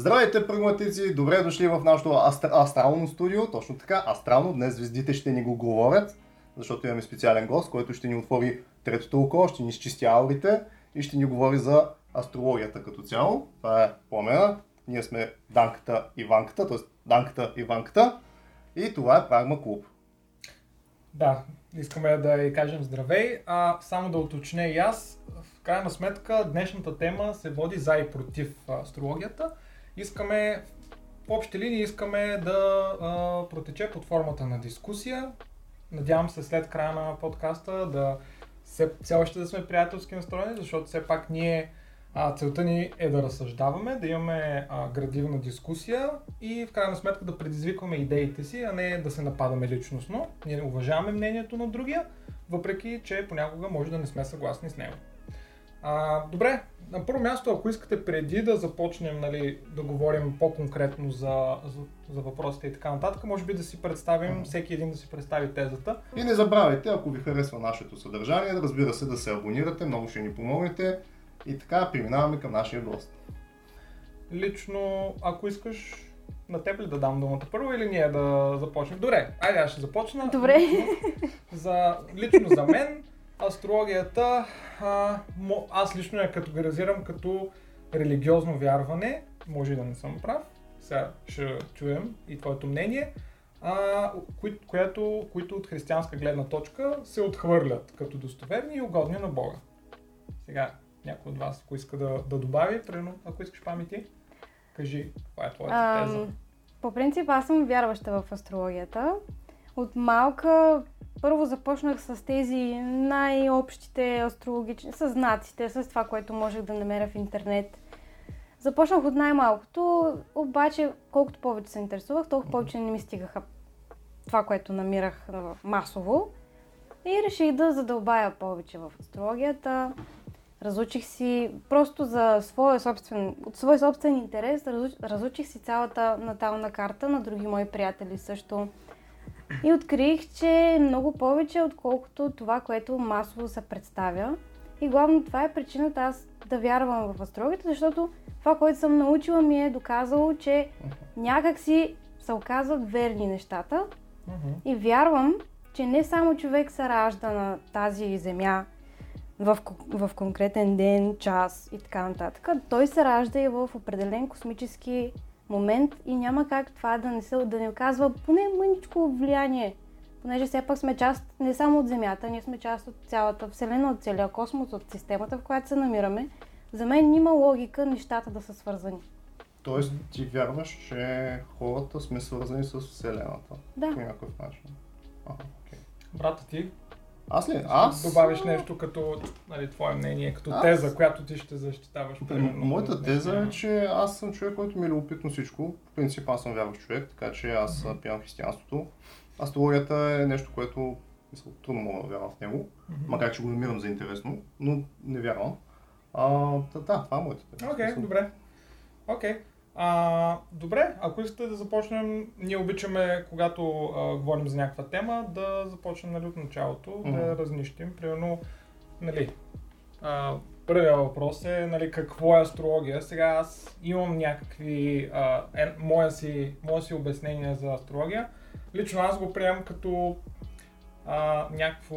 Здравейте, прагматици! Добре дошли в нашото астр... астрално студио. Точно така, астрално. Днес звездите ще ни го говорят, защото имаме специален гост, който ще ни отвори третото око, ще ни изчисти аурите и ще ни говори за астрологията като цяло. Това е пламена. Ние сме Данката и Ванката, т.е. Данката и Ванката. И това е Прагма клуб. Да, искаме да ви кажем здравей. А, само да уточня и аз, в крайна сметка днешната тема се води за и против астрологията. Искаме, в общи линии искаме да а, протече под формата на дискусия. Надявам се след края на подкаста да все, все още да сме приятелски настроени, защото все пак ние а, целта ни е да разсъждаваме, да имаме а, градивна дискусия и в крайна сметка да предизвикваме идеите си, а не да се нападаме личностно. Ние уважаваме мнението на другия, въпреки че понякога може да не сме съгласни с него. А, добре, на първо място, ако искате преди да започнем нали, да говорим по-конкретно за, за, за въпросите и така нататък, може би да си представим, всеки един да си представи тезата. И не забравяйте, ако ви харесва нашето съдържание, разбира се да се абонирате, много ще ни помогнете. И така преминаваме към нашия гост. Лично, ако искаш, на теб ли да дам думата първо или ние да започнем? Добре, айде аз ще започна. Добре. За, лично за мен, астрологията, а, аз лично я категоризирам като религиозно вярване. Може и да не съм прав. Сега ще чуем и твоето мнение. А, кои, което, които от християнска гледна точка се отхвърлят като достоверни и угодни на Бога. Сега, някой от вас, ако иска да, да добави, примерно, ако искаш памети, кажи, каква е твоята теза? По принцип, аз съм вярваща в астрологията. От малка първо започнах с тези най-общите астрологични, с знаците, с това, което можех да намеря в интернет. Започнах от най-малкото, обаче колкото повече се интересувах, толкова повече не ми стигаха това, което намирах масово. И реших да задълбая повече в астрологията. Разучих си просто за своя собствен, от свой собствен интерес, разучих си цялата натална карта на други мои приятели също. И открих, че е много повече, отколкото това, което масово се представя. И главно това е причината аз да вярвам в астрологията, защото това, което съм научила ми е доказало, че някак си се оказват верни нещата. И вярвам, че не само човек се ражда на тази земя в, в конкретен ден, час и така нататък. Той се ражда и в определен космически момент и няма как това да не, се, да не оказва поне мъничко влияние. Понеже все пак сме част не само от Земята, ние сме част от цялата Вселена, от целия космос, от системата, в която се намираме. За мен има логика нещата да са свързани. Тоест ти вярваш, че хората сме свързани с Вселената? Да. По някакъв начин. Ага, окей. Брата ти, Аз ли? Аз? добавиш нещо като нали, твое мнение, като Аз- теза, която ти ще защитаваш. примерно, Моята теза е, че аз съм човек, който ми е любопитно всичко. В принцип аз съм вярващ човек, така че аз mm приемам християнството. Астрологията е нещо, което мисля, трудно мога да вярвам в него, Мгм. макар че го намирам за интересно, но не вярвам. А, да, да, това е моята теза. Окей, добре. Окей. А, добре, ако искате да започнем, ние обичаме, когато а, говорим за някаква тема, да започнем нали, от началото, Мгм. да разнищим. Примерно, нали, а, първият въпрос е нали, какво е астрология. Сега аз имам някакви, а, е, мое, си, мое си обяснение за астрология. Лично аз го приемам като а, някакво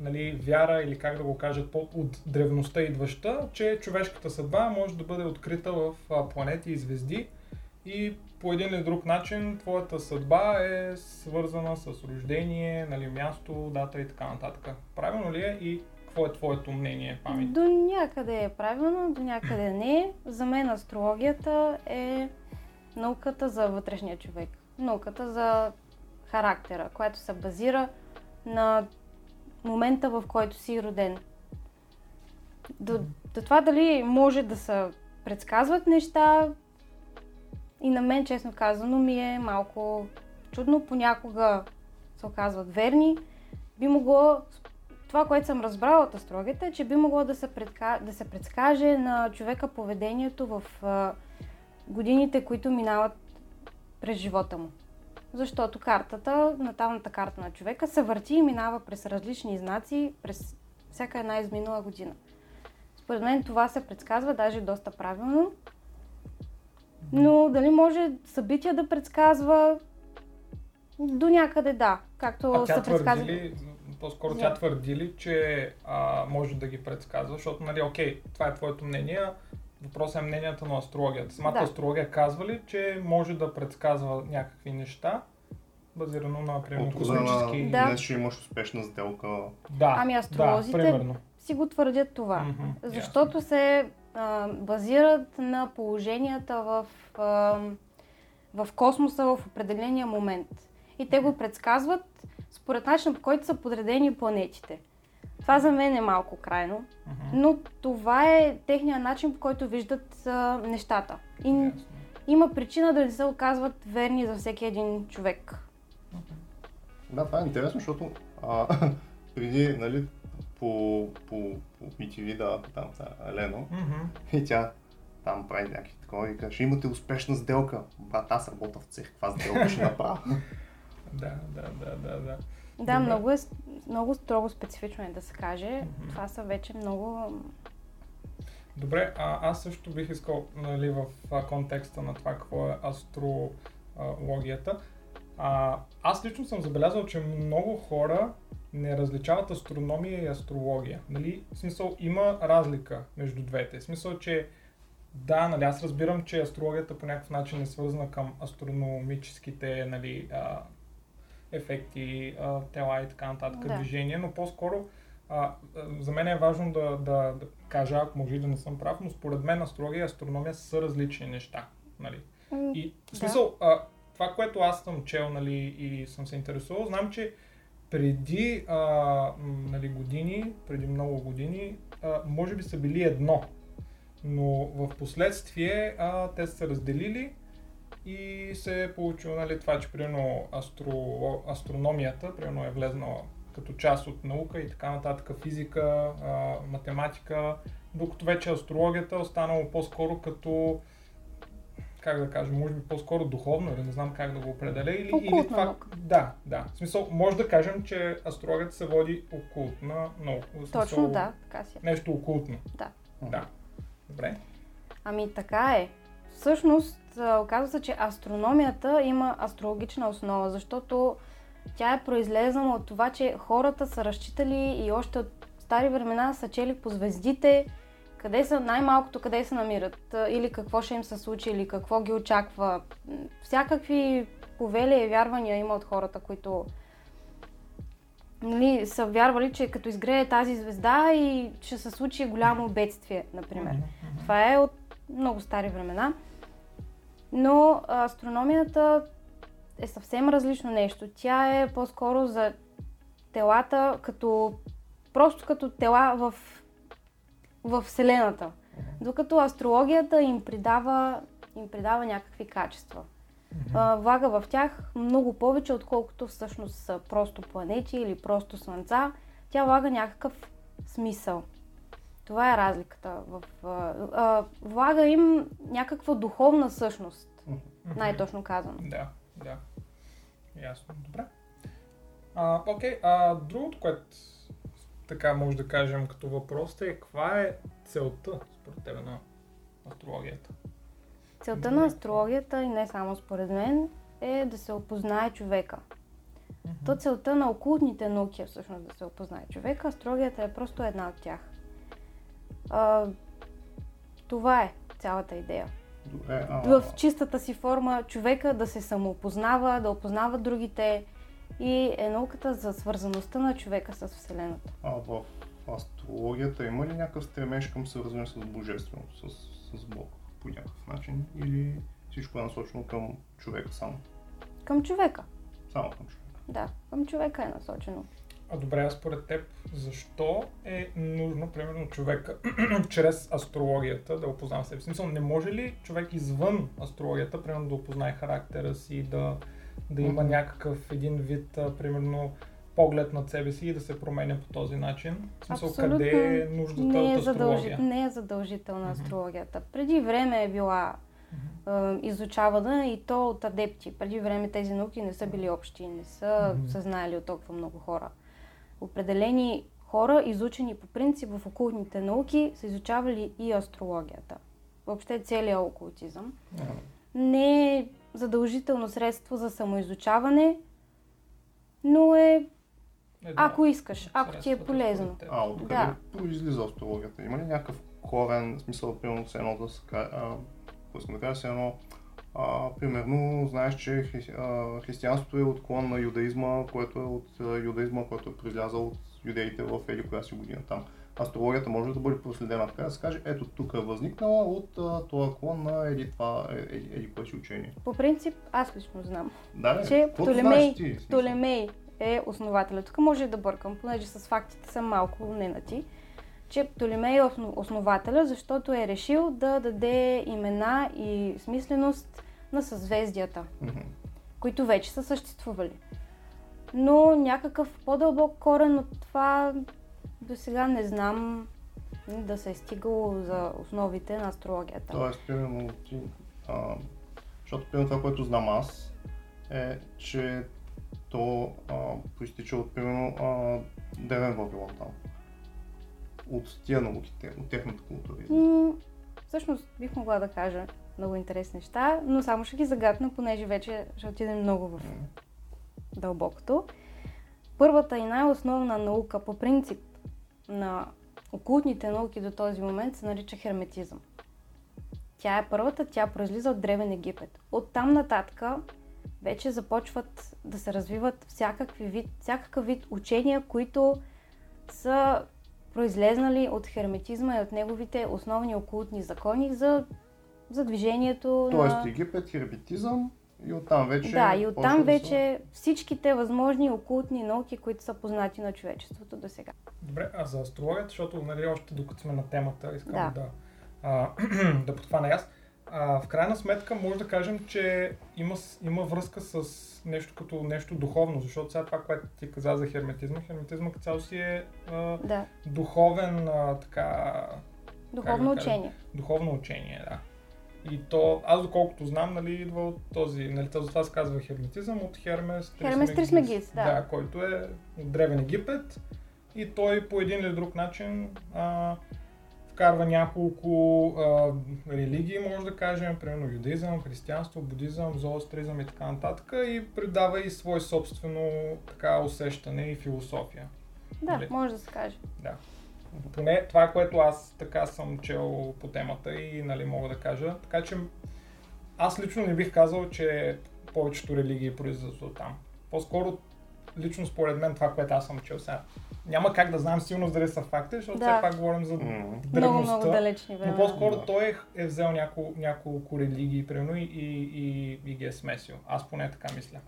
нали, вяра или как да го кажат от древността идваща, че човешката съдба може да бъде открита в планети и звезди и по един или друг начин твоята съдба е свързана с рождение, нали, място, дата и така нататък. Правилно ли е и какво е твоето мнение, памет? До някъде е правилно, до някъде не. За мен астрологията е науката за вътрешния човек. Науката за характера, която се базира на момента, в който си роден. До, до това дали може да се предсказват неща и на мен, честно казано, ми е малко чудно. Понякога се оказват верни. Би могло това, което съм разбрала от астрологията, е, че би могло да се, предка... да се предскаже на човека поведението в а, годините, които минават през живота му. Защото картата, наталната карта на човека се върти и минава през различни знаци през всяка една изминала година. Според мен това се предсказва даже доста правилно. Но дали може събития да предсказва? До някъде да. Както А тя са твърди предсказвали. ли, по-скоро Да. тя твърди ли, че а, може да ги предсказва, защото, нали, окей, това е твоето мнение, въпросът е мнението на астрологията. Самата Да. астрология казва ли, че може да предсказва някакви неща, базирано на, примерно, космически... Да. днес ще имаш успешна сделка. Да, Ами да, астролозите примерно. Си го твърдят това. Мгм, Защото се а, базират на положенията в, а, в космоса в определения момент. И те го предсказват според начина по който са подредени планетите. Това за мен е малко крайно, Мгм, но това е техният начин по който виждат а, нещата. И ясно. има причина да не се оказват верни за всеки един човек. Да, това е интересно, защото а, преди, нали, по, по, по BTV, да, там, та, Елено, Мгм, и тя там прави някакви такова и каже, ще имате успешна сделка. Брат, аз работя в цех, каква сделка ще направя? Да, да, да, да, да. Да, Добре. много, е, много строго специфично е да се каже. Мгм. Това са вече много... Добре, а, аз също бих искал нали, в контекста на това какво е астрологията. А, аз лично съм забелязал, че много хора не различават астрономия и астрология. Нали? В смисъл има разлика между двете. В смисъл, че да, нали, аз разбирам, че астрологията по някакъв начин е свързана към астрономическите нали, а, ефекти, а, тела и така нататък, Да. движения, но по-скоро а, за мен е важно да, да, да кажа, ако може да не съм прав, но според мен астрология и астрономия са различни неща. Нали? И в Да. смисъл, а, това, което аз съм чел нали, и съм се интересувал, знам, че преди а, нали, години, преди много години, а, може би са били едно. Но в последствие а, те са се разделили и се е получило нали, това, че примерно астро, астрономията примерно е влезнала като част от наука и така нататък, физика, а, математика, докато вече астрологията е останало по-скоро като как да кажа, може би по-скоро духовно, или не знам как да го определя. Или, или това... наука. Да, да. В смисъл, може да кажем, че астрологията се води окултна наука. Смисъл, Точно да, така си. е. Нещо окултно. Да. Да. Добре. Ами така е. Всъщност, оказва се, че астрономията има астрологична основа, защото тя е произлезна от това, че хората са разчитали и още от стари времена са чели по звездите, къде са най-малкото, къде се намират, или какво ще им се случи, или какво ги очаква. Всякакви повели и вярвания има от хората, които нали, са вярвали, че като изгрее тази звезда и ще се случи голямо бедствие, например. Това е от много стари времена. Но астрономията е съвсем различно нещо. Тя е по-скоро за телата като просто като тела в, в Вселената. Докато астрологията им придава, им придава някакви качества. влага в тях много повече, отколкото всъщност са просто планети или просто слънца. Тя влага някакъв смисъл. Това е разликата. В, а, а, влага им някаква духовна същност, най-точно казано. Да, да. Ясно. Добре. А, окей, а другото, което така може да кажем като въпрос е каква е целта според тебе на астрологията? Целта на астрологията, и не само според мен, е да се опознае човека. То целта на окултните науки е всъщност да се опознае човека, астрологията е просто една от тях. А, това е цялата идея. Добре, а, в чистата си форма човека да се самоопознава, да опознава другите и е науката за свързаността на човека с Вселената. а в астрологията има ли някакъв стремеж към свързване с Божественото, с, с Бог по някакъв начин? Или всичко е насочено към човека само? Към човека. Само към човека. Да, към човека е насочено. А добре, а според теб, защо е нужно, примерно, човека чрез астрологията да опознава себе си? Смисъл, не може ли човек извън астрологията, примерно, да опознае характера си, да, да има някакъв един вид, а, примерно, поглед над себе си и да се променя по този начин? В смисъл, Абсолютно къде е нуждата Не е, от задължи... астрология? не е задължителна Мгм. астрологията. Преди време е била е, изучавана и то от адепти. Преди време тези науки не са били общи, не са се знаели от толкова много хора. Определени хора, изучени по принцип в окултните науки, са изучавали и астрологията. Въобще целият окултизъм. Не е задължително средство за самоизучаване, но е Едно ако искаш, ако ти е полезно. А, откъде Да. произлиза астрологията? Има ли някакъв корен, смисъл, примерно, все едно да се ка- а, какво искам да кажа, все едно, а, примерно, знаеш, че хри, а, християнството е отклон на юдаизма, което е от а, юдаизма, който е произлязал от юдеите в еди коя си година там. Астрологията може да бъде проследена така да се каже, ето тук е възникнала от а, този клон на еди това, е- еди, еди кое си учение. По принцип, аз лично знам, Да, че Птолемей, ти. Птолемей е основателя. Тук може да бъркам, понеже с фактите съм малко ненати, че Птолемей е основ- основателя, защото е решил да даде имена и смисленост на съзвездията, които вече са съществували. Но някакъв по-дълбок корен от това до сега не знам да се е стигало за основите на астрологията. Тоест, примерно, ти, а, защото примерно това, което знам аз, е, че то а, проистича от, примерно, а, Древен Вавилон там. От тия науките, от техната култура. М, всъщност бих могла да кажа много интересни неща, но само ще ги загадна, понеже вече ще отидем много в дълбокото. Първата и най-основна наука по принцип на окултните науки до този момент се нарича херметизъм. Тя е първата, тя произлиза от Древен Египет. От там нататък вече започват да се развиват всякакви вид, всякакъв вид учения, които са произлезнали от херметизма и от неговите основни окултни закони за, за движението Тоест на... Египет, херметизъм и оттам вече... Да, и оттам вече всичките възможни окултни науки, които са познати на човечеството до сега. Добре, а за астрологията, защото нали, още докато сме на темата, искам Да. да, а, да подхвана аз. А, в крайна сметка може да кажем, че има, има връзка с нещо като нещо духовно, защото сега това, което ти каза за херметизма, херметизма като цяло си е а, Да, духовен а, така, духовно да учение. духовно учение, да. И то, аз доколкото знам, нали, идва от този, нали, този това се казва херметизъм, от Хермес Хермес Трисмегис, да. Да, който е от Древен Египет и той по един или друг начин а, вкарва няколко а, религии, може да кажем, примерно юдаизъм, християнство, будизъм, зороастризъм и така нататък и придава и свое собствено така усещане и философия. Да, Нали? може да се каже. Да. Поне това, което аз така съм чел по темата и нали, мога да кажа. Така че аз лично не бих казал, че повечето религии произлизат от там. По-скоро, лично според мен, това, което аз съм чел сега. Няма как да знам силно дали са факти, защото Да. все пак говорим за М. Много, древността. много далечни Но по-скоро Да. той е, е взел няко, няколко религии, примерно, и, и, и, и ги е смесил. Аз поне така мисля.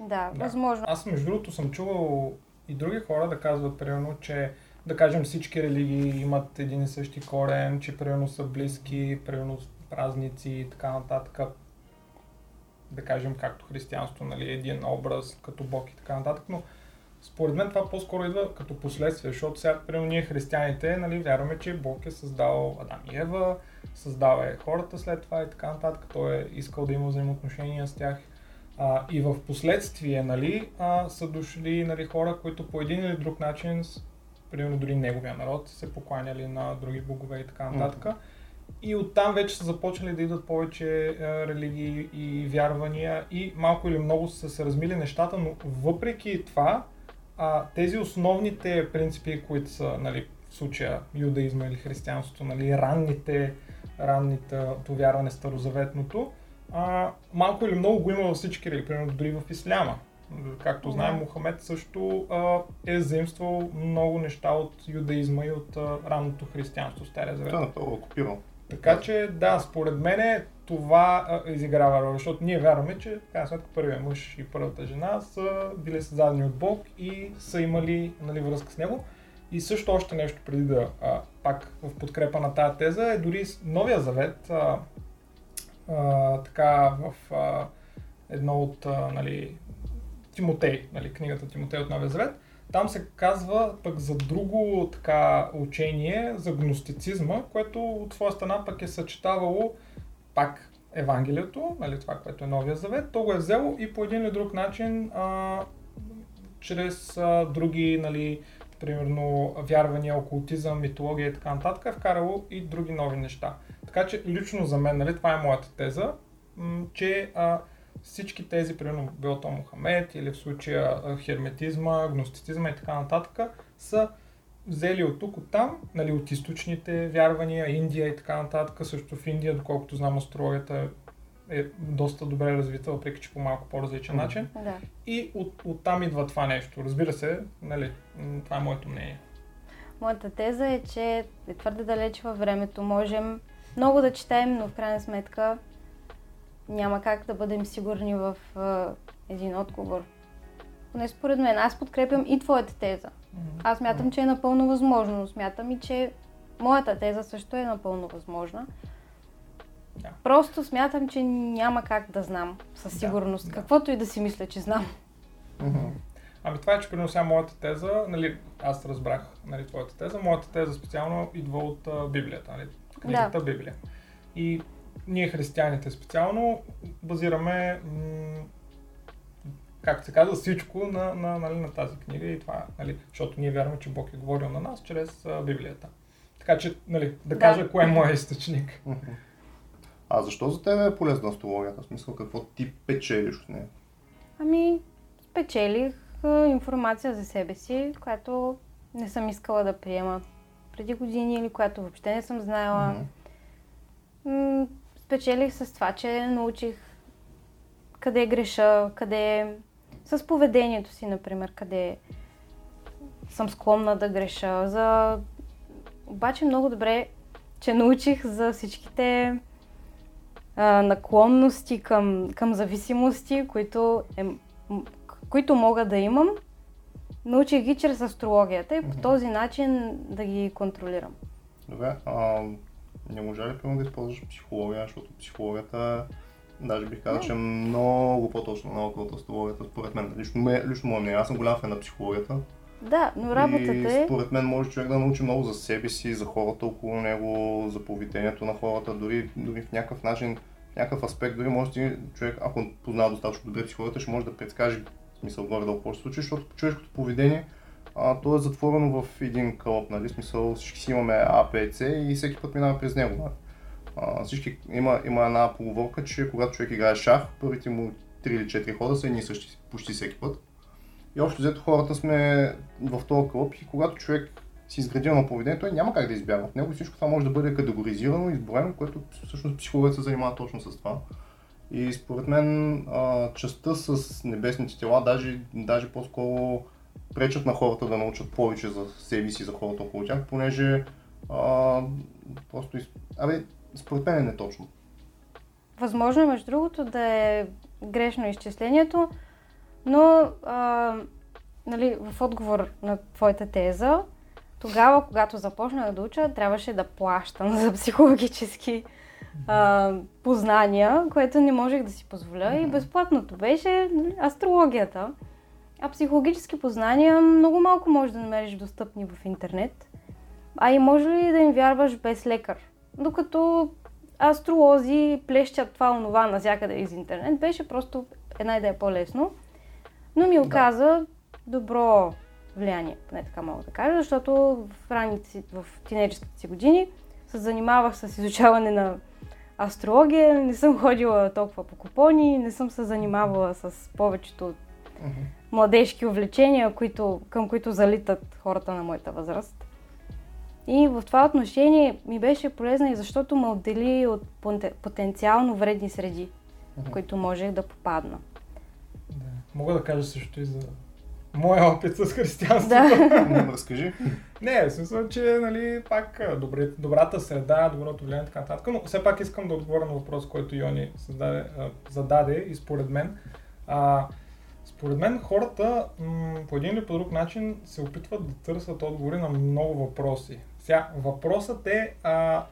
Да, Да. възможно. Аз между другото съм чувал и други хора да казват, примерно, че да кажем всички религии имат един и същи корен, че примерно са близки, примерно празници и така нататък. Да кажем, както християнство, нали, един образ като Бог и така нататък, но според мен това по-скоро идва като последствие, защото сега, примерно, ние християните, нали, вярваме, че Бог е създал Адам и Ева, създал е хората след това и така нататък, той е искал да има взаимоотношения с тях. А, и в последствие, нали, а, са дошли нали, хора, които по един или друг начин, примерно дори неговия народ, се покланяли на други богове и така нататък. И оттам вече са започнали да идват повече а, религии и вярвания и малко или много са се размили нещата, но въпреки това, а, тези основните принципи, които са, нали, в случая юдаизма или християнството, нали, ранните, ранните вярване старозаветното, а, малко или много го има във всички религии, примерно дори в исляма. Както знаем, Да. Мухамед също а, е заимствал много неща от юдаизма и от а, ранното християнство, Стария завет. Той е направо окупирал. Така че да, според мен това а, изиграва роля, защото ние вярваме, че крайна сметка първият мъж и първата жена са били създадени от Бог и са имали нали, връзка с него. И също още нещо преди да а, пак в подкрепа на тази теза е дори Новия завет, а, а, така в а, едно от а, нали, Тимотей, нали, книгата Тимотей от Новия завет, там се казва пък за друго така учение, за гностицизма, което от своя страна пък е съчетавало пак Евангелието, нали, това, което е Новия завет, то го е взело и по един или друг начин, а, чрез а, други, нали, примерно вярвания, окултизъм, митология и така нататък, е вкарало и други нови неща. Така че лично за мен, нали, това е моята теза, м- че а, всички тези, примерно било то Мохамед или в случая херметизма, гностицизма и така нататък, са взели от тук, от там, нали, от източните вярвания, Индия и така нататък. Също в Индия, доколкото знам, астрологията е доста добре развита, въпреки че по малко по-различен начин. Да. И от, от там идва това нещо. Разбира се, нали, това е моето мнение. Моята теза е, че е твърде далеч във времето. Можем много да четем, но в крайна сметка няма как да бъдем сигурни в а, един отговор. Поне според мен. Аз подкрепям и твоята теза. Аз мятам, че е напълно възможно, но смятам и, че моята теза също е напълно възможна. Да. Просто смятам, че няма как да знам със Да, сигурност. да. Каквото и да си мисля, че знам. Ами това е, че примерно сега моята теза, нали, аз разбрах нали, твоята теза, моята теза специално идва от а, Библията, нали, книгата Библия. И ние християните специално базираме, м- както се казва, всичко на, на, нали, на тази книга и това, нали, защото ние вярваме, че Бог е говорил на нас чрез а, Библията. Така че, нали, да Да. кажа кое е моят източник. А защо за теб е полезна астрологията? В смисъл, какво ти печелиш от нея? Ами, спечелих информация за себе си, която не съм искала да приема преди години или която въобще не съм знаела. М, спечелих с това, че научих къде греша, къде с поведението си, например, къде съм склонна да греша. За... Обаче много добре, че научих за всичките а, наклонности към, към зависимости, които, е, които мога да имам. Научих ги чрез астрологията и по този начин да ги контролирам. Добре, а, не може ли примерно да използваш психология, защото психологията даже бих казал, че е много по-точна наука от астрологията, според мен. Лично, ме, лично мое мнение. Аз съм голям фен на психологията. Да, но работата и е... според мен може човек да научи много за себе си, за хората около него, за поведението на хората, дори, дори в някакъв начин, в някакъв аспект, дори може ти, човек, ако познава достатъчно добре психологията, ще може да предскаже в смисъл горе-долу какво ще случи, защото човешкото поведение а, то е затворено в един кълъп, нали? Смисъл всички си имаме А, Б, С и всеки път минава през него. Нали? А, всички, има, има една поговорка, че когато човек играе шах, първите му 3 или 4 хода са едни и същи почти всеки път. И общо взето хората сме в този кълъп и когато човек си изградил на поведение, той няма как да избяга от него. Всичко това може да бъде категоризирано, изброено, което всъщност психологията се занимава точно с това. И според мен частта с небесните тела, даже, даже по-скоро пречат на хората да научат повече за себе си, за хората около тях, понеже а, просто, из... абе, според мен е неточно. Възможно е, между другото, да е грешно изчислението, но а, нали, в отговор на твоята теза, тогава, когато започнах да уча, трябваше да плащам за психологически а, познания, което не можех да си позволя и безплатното беше нали, астрологията. А психологически познания много малко можеш да намериш достъпни в интернет. А и може ли да им вярваш без лекар? Докато астролози плещят това онова навсякъде из интернет, беше просто една идея по-лесно. Но ми оказа добро влияние, поне така мога да кажа, защото в ранните си, в тинейджерските си години се занимавах с изучаване на астрология, не съм ходила толкова по купони, не съм се занимавала с повечето от младежки увлечения, които, към които залитат хората на моята възраст. И в това отношение ми беше полезна и защото ме отдели от потенциално вредни среди, в които можех да попадна. Да. Мога да кажа също и за моя опит с християнството. Да. Разкажи. Не, в смисъл, че нали, пак а, добре, добрата среда, доброто влияние и така нататък, но все пак искам да отговоря на въпрос, който Йони създаде, зададе и според мен. А, според мен хората м- по един или по друг начин се опитват да търсят отговори на много въпроси. Сега, въпросът е а,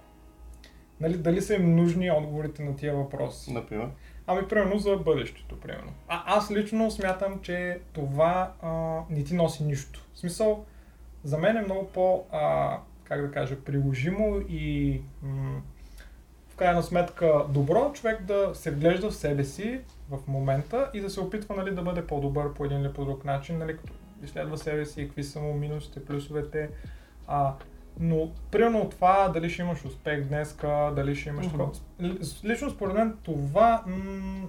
нали, дали са им нужни отговорите на тия въпроси. Например. Ами, примерно за бъдещето, примерно. А, аз лично смятам, че това а, не ти носи нищо. В смисъл, за мен е много по, а, как да кажа, приложимо и м- крайна сметка добро човек да се вглежда в себе си в момента и да се опитва нали, да бъде по-добър по един или по друг начин, нали, като изследва себе си, какви са му минусите, плюсовете. А, Но, примерно това, дали ще имаш успех днеска, дали ще имаш такова. Ли- Лично според мен това м-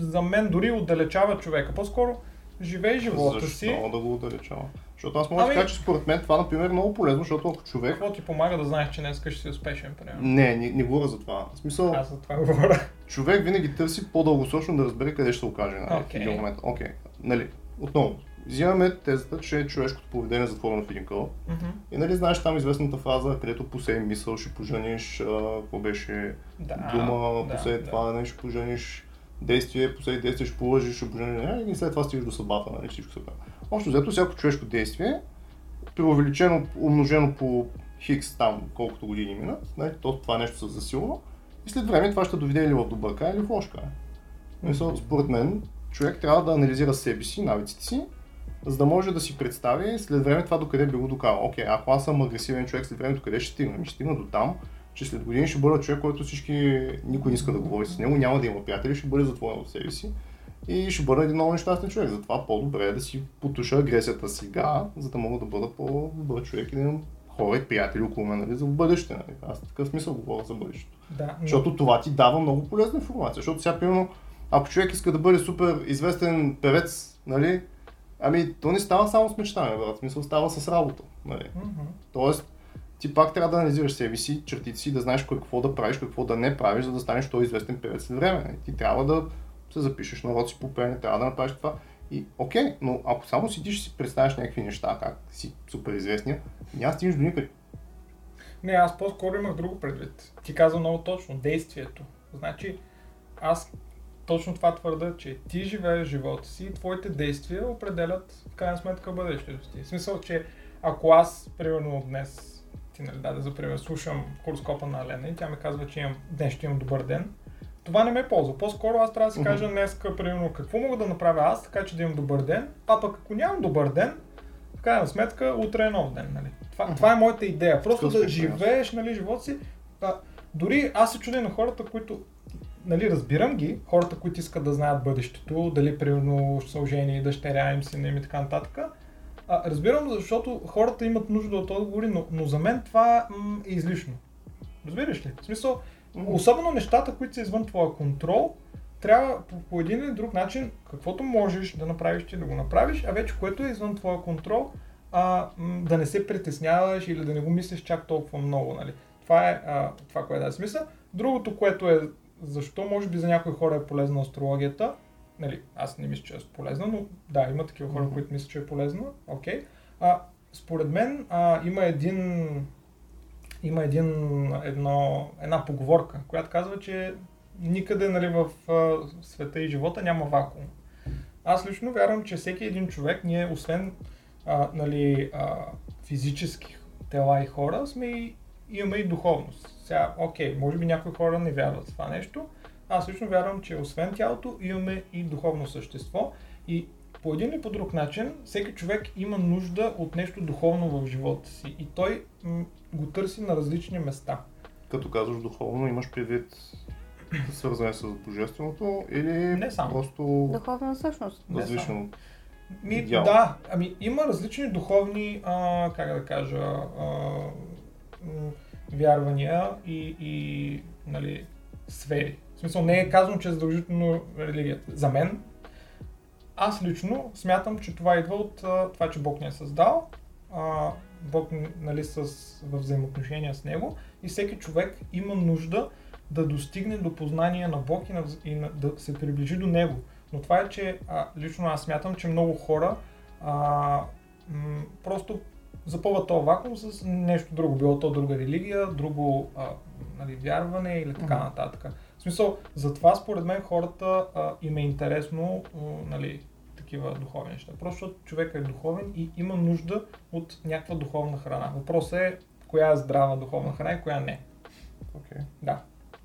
за мен дори отдалечава човека. По-скоро живей живота Защо си. да го отдалечава? Защото аз мога да Ами- кажа, че според мен това, например, е много полезно, защото ако човек... Какво ти помага да знаеш, че днес ще си успешен, примерно? Не, не, не говоря за това. В смисъл, Аз за това говоря. човек винаги търси по-дългосрочно да разбере къде ще се окаже нали, в Окей. един момент. Окей, нали, отново. Взимаме тезата, че човешкото поведение е затворено в един кълъп. Мгм. И нали знаеш там известната фраза, където посей мисъл, ще пожениш, какво беше Да, дума, да, посей да. това, нали, ще пожениш действие, посей действие, ще положиш, ще пожениш, нали, и след това стигаш до съдбата, нали, всичко се прави. Общо взето, всяко човешко действие, преувеличено, умножено по хикс там, колкото години минат, нали, то, това нещо се засилва и след време това ще доведе или в добър край, или в лош край. Мисъл, според мен, човек трябва да анализира себе си, навиците си, за да може да си представи след време това докъде би го докарал. Окей, ако аз съм агресивен човек, след време докъде ще стигна? Ще стигна до там, че след години ще бъда човек, който всички, никой не иска да говори с него, няма да има приятели, ще бъде затворен от себе си и ще бъда един много нещастен човек. Затова по-добре е да си потуша агресията сега, за да мога да бъда по-добър човек и да имам хора и приятели около мен нали, за в бъдеще. Нали. Аз такъв смисъл говоря за бъдещето. Да, но- Защото това ти дава много полезна информация. Защото сега, примерно, ако човек иска да бъде супер известен певец, нали, ами то не става само с мечтане, брат. В смисъл става с работа. Нали. Мгм. Тоест, ти пак трябва да анализираш себе си, чертите си, да знаеш какво да правиш, какво да не правиш, за да станеш той известен певец след време. нали. Ти трябва да се запишеш на роци по пеене, трябва да направиш това. И окей, но ако само седиш и си представяш някакви неща, как си супер известния, няма стигнеш до никъде. Не, аз по-скоро имах друго предвид. Ти каза много точно, действието. Значи, аз точно това твърда, че ти живееш живота си и твоите действия определят в крайна сметка бъдещето ти. В смисъл, че ако аз, примерно днес, ти нали даде за пример, слушам хороскопа на Лена и тя ми казва, че имам, днес ще имам добър ден, това не ме ползва. По-скоро аз трябва да си кажа днес, примерно, какво мога да направя аз, така че да имам добър ден, а пък ако нямам добър ден, в крайна сметка, утре е нов ден. Нали? Това, това е моята идея. Просто да си, живееш нали, живота си. А, дори аз се чудя на хората, които нали, разбирам ги, хората, които искат да знаят бъдещето, дали примерно ще са ожени, дъщеря им, сина им и така нататък. А, разбирам, защото хората имат нужда от отговори, но, но за мен това м, е излишно. Разбираш ли? В смисъл, особено нещата, които са извън твоя контрол, трябва по, по един или друг начин, каквото можеш да направиш, ти да го направиш, а вече което е извън твоя контрол, а, м, да не се притесняваш или да не го мислиш чак толкова много. Нали? Това е а, това, което да смисъл. Другото, което е защо може би за някои хора е полезна астрологията, нали, аз не мисля, че е полезна, но да, има такива хора, които мислят, че е полезна, окей. А, според мен а, има един има един, едно, една поговорка, която казва, че никъде нали, в света и живота няма вакуум. Аз лично вярвам, че всеки един човек, ние освен а, нали, а, физически тела и хора, сме и, имаме и духовност. Сега, окей, може би някои хора не вярват в това нещо. Аз лично вярвам, че освен тялото имаме и духовно същество. И по един или по друг начин, всеки човек има нужда от нещо духовно в живота си. И той м- го търси на различни места. Като казваш духовно, имаш предвид свързане с божественото или Не само. просто Духовна същност. Възвишено? Ми, Идеал. да, ами има различни духовни, а, как да кажа, а, вярвания и, и нали, сфери. В смисъл не е казано, че е задължително религията. За мен, аз лично смятам, че това идва от а, това, че Бог ни е създал, а, Бог нали, с, в взаимоотношения с Него и всеки човек има нужда да достигне до познание на Бог и, на, и на, да се приближи до Него. Но това е, че а, лично аз смятам, че много хора а, м- просто запълват този вакуум с нещо друго. Било то друга религия, друго а, нали, вярване или така нататък. В смисъл, затова според мен хората а, им е интересно а, нали, такива духовни неща. Просто защото човек е духовен и има нужда от някаква духовна храна. Въпросът е коя е здрава духовна храна и коя не. Okay. Да.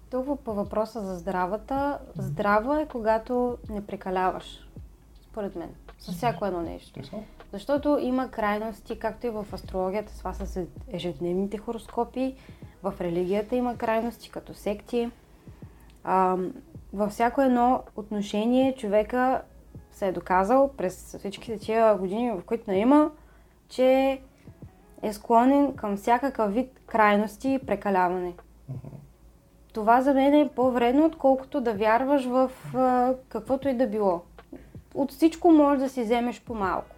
Тук по въпроса за здравата, здраво е когато не прекаляваш, според мен, с всяко едно нещо. Защото има крайности, както и в астрологията, това са ежедневните хороскопи, в религията има крайности, като секти. А, във всяко едно отношение човека се е доказал през всичките тия години, в които не има, че е склонен към всякакъв вид крайности и прекаляване. Това за мен е по-вредно, отколкото да вярваш в а, каквото и да било. От всичко можеш да си вземеш по-малко.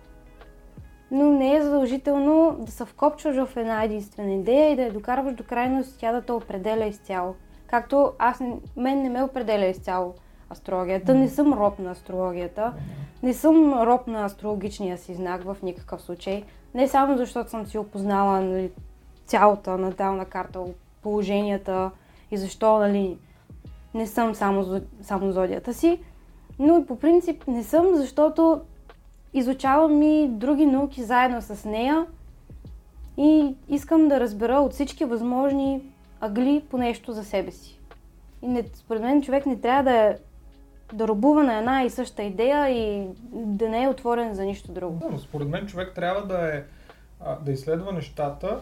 Но не е задължително да се вкопчваш в една единствена идея и да я докарваш до крайност тя да те определя изцяло. Както аз, мен не ме определя изцяло астрологията, не съм роб на астрологията, не съм роб на астрологичния си знак в никакъв случай. Не само защото съм си опознала нали, цялата натална карта, положенията и защо нали, не съм само, само зодията си, но по принцип не съм, защото изучавам и други науки заедно с нея и искам да разбера от всички възможни агли по нещо за себе си. И не, според мен човек не трябва да, е- да робува на една и съща идея и да не е отворен за нищо друго. Но според мен човек трябва да е да изследва нещата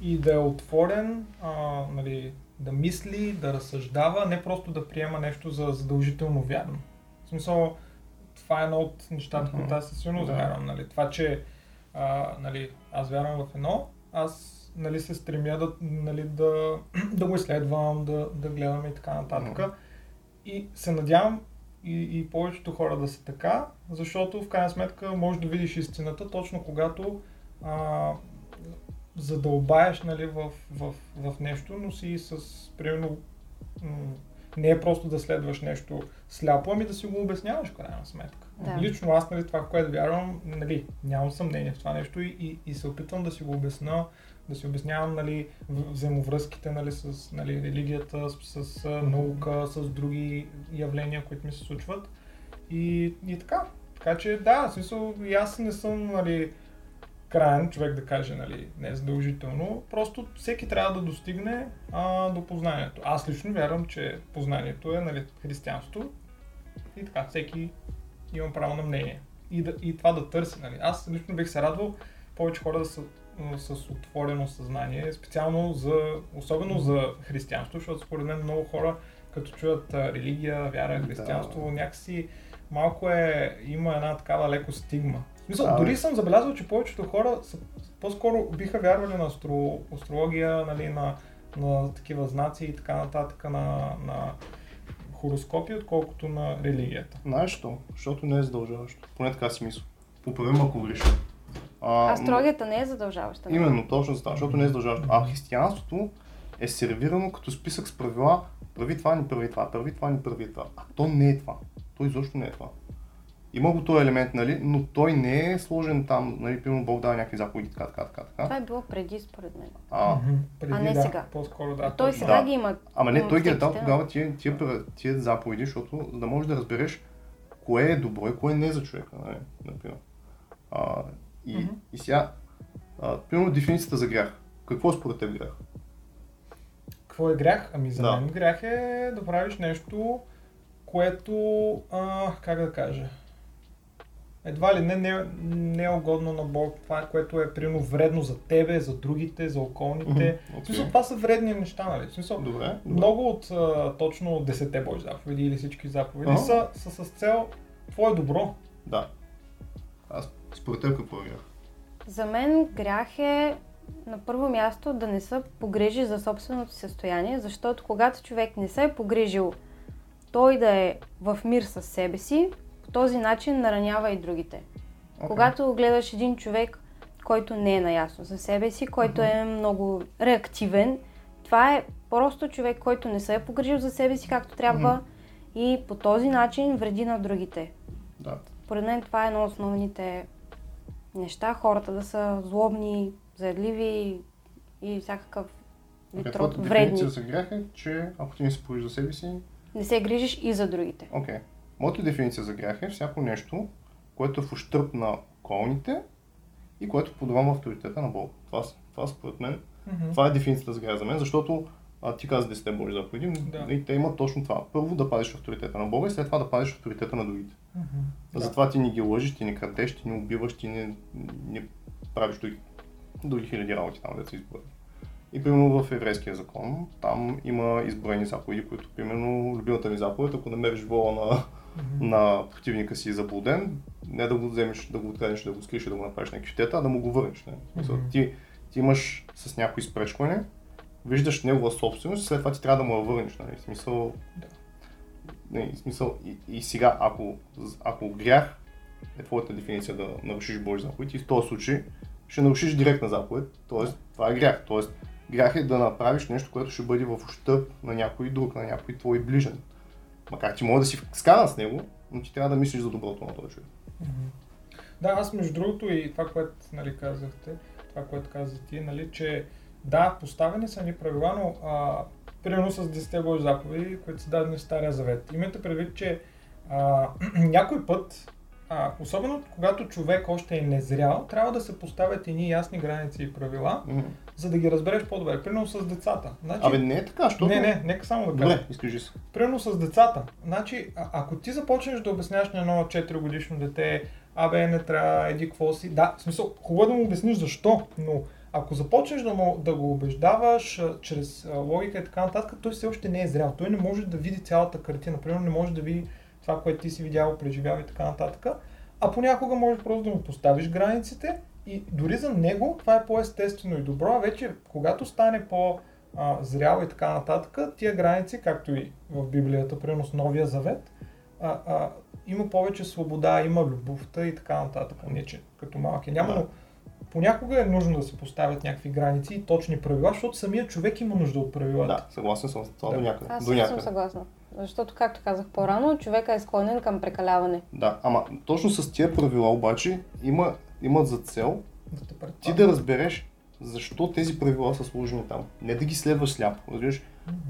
и да е отворен, а, нали, да мисли, да разсъждава, не просто да приема нещо за задължително вярно. В смисъл, това е едно от нещата, Мгм. които аз със сигурност Да. вярвам. Нали. Това, че а, нали, аз вярвам в едно, аз нали, се стремя да, нали, да, да го изследвам, да, да гледам и така нататък. Мгм. И се надявам и, и повечето хора да са така, защото в крайна сметка можеш да видиш истината точно когато а, задълбаеш нали, в, в, в нещо, но си с, примерно, м, не е просто да следваш нещо сляпо, ами да си го обясняваш в крайна сметка. Да. Лично аз, нали, това, в което вярвам, нали, нямам съмнение в това нещо и, и, и се опитвам да си го обясна, да си обяснявам нали, взаимовръзките нали, с нали, религията, с, с наука, с други явления, които ми се случват. И, и така. Така че да, в смисъл, и аз не съм нали, крайен човек да каже, нали, не е задължително. Просто всеки трябва да достигне а, до познанието. Аз лично вярвам, че познанието е нали, християнство. И така, всеки има право на мнение. И, да, и това да търси. Нали. Аз лично бих се радвал повече хора да са с отворено съзнание, специално за, особено за християнство, защото според мен много хора, като чуят религия, вяра, Да. християнство, някакси малко е, има една такава леко стигма. В смисъл, Да, дори съм забелязал, че повечето хора са, по-скоро биха вярвали на астро, астрология, нали, на, на такива знаци и така нататък, на, на хороскопи, отколкото на религията. Знаеш що? Защото не е задължаващо. Поне така си мисля. Поправим ако греша. А, Астрологията не е задължаваща. Именно, точно за това, защото не е задължаващо. А християнството е сервирано като списък с правила, прави това, ни прави това, прави това, ни прави това. А то не е това. То изобщо не е това. Има го този елемент, нали, но той не е сложен там, нали, примерно Бог дава някакви заповеди, така, така, така, така. Това е било преди, според мен. А. Преди, А не да, сега. По-скоро да. Той сега Да. ги има. ама не, той ги е дал тогава тия, тия, пра- тия заповеди, защото за да можеш да разбереш кое е добро и кое не е за човека, нали, например. А, и, Мгм. и сега, а, примерно дефиницията за грях. Какво е според теб грях? Какво е грях? Ами за Да. мен грях е да правиш нещо, което, а, как да кажа, едва ли не, не, не е угодно на Бог, това, което е примерно вредно за тебе, за другите, за околните. Мгм, В смисъл, това са вредни неща, нали? В смисъл, Добре. добре. много от а, точно 10 Божи заповеди или всички заповеди Ага. са, са с цел твое добро. Да. Аз според теб какво е грях? За мен грях е на първо място да не се погрижи за собственото състояние, защото когато човек не се е погрижил той да е в мир с себе си, по този начин наранява и другите. Окей. Когато гледаш един човек, който не е наясно със себе си, който е много реактивен, това е просто човек, който не се е погрижил за себе си както трябва и по този начин вреди на другите. Да. Според мен това е едно от основните неща. Хората да са злобни, заедливи и всякакъв вид Okay, вредни. дефиниция за грях е, че ако ти не се поиш за себе си, Не се грижиш и за другите. окей. Моята дефиниция за грях е всяко нещо, което е в ущърп на околните и което подронва авторитета на Бога. Това, това според мен, Мгм. това е дефиницията за грях за мен, защото а, ти каза 10 Божи заповеди Да. и те имат точно това. Първо да пазиш авторитета на Бога и след това да пазиш авторитета на другите. Да. Затова ти не ги лъжиш, ти не крадеш, ти не убиваш, ти не, не правиш други, други хиляди работи там, да се изброят. И примерно в еврейския закон, там има изброени заповеди, които примерно любимата ми заповед, ако намериш вола на, Мгм. на противника си заблуден, не да го вземеш, да го откраднеш, да го скриеш да го направиш на кифтета, а да му го върнеш. Не? Мгм. ти, ти имаш с някой изпречкване, виждаш негова собственост и след това ти трябва да му я върнеш. Нали? Смисъл, Да. не, смисъл и, и сега, ако, ако грях е твоята дефиниция да нарушиш Божи заповед, и в този случай ще нарушиш директна заповед, т.е. това е грях. Т.е. грях е да направиш нещо, което ще бъде в ущърп на някой друг, на някой твой ближен. Макар ти може да си скана с него, но ти трябва да мислиш за доброто на този човек. Да, аз между другото и това, което нали, казахте, това, което каза ти, нали, че да, поставени са ни правила, но а, примерно с 10 Божи заповеди, които са дадени в Стария Завет. Имайте предвид, че а, някой път, а, особено когато човек още е незрял, трябва да се поставят едни ясни граници и правила, Мгм. за да ги разбереш по-добре. Примерно с децата. Значи, Абе не е така, защото... не, не, нека само да кажа. Добре, изкажи се. Примерно с децата. Значи, а- ако ти започнеш да обясняваш на едно 4 годишно дете, абе, не трябва, еди какво си. Да, в смисъл, хубаво да му обясниш защо, но ако започнеш да, му, да го убеждаваш чрез логика и така нататък, той все още не е зрял. Той не може да види цялата картина. Примерно не може да види това, което ти си видял, преживял и така нататък. А понякога можеш просто да му поставиш границите и дори за него това е по-естествено и добро, а вече когато стане по зрял и така нататък, тия граници, както и в Библията, примерно с Новия Завет, а, а, има повече свобода, има любовта и така нататък. Не, че като малък е няма, Да. но понякога е нужно да се поставят някакви граници и точни правила, защото самият човек има нужда от правилата. Да, съгласен съм с това Да. до някъде. Аз до също съм някъде. съгласна. Защото, както казах по-рано, човека е склонен към прекаляване. Да, ама точно с тия правила обаче има, имат за цел Да те ти да разбереш защо тези правила са сложени там. Не да ги следваш сляпо, разбираш?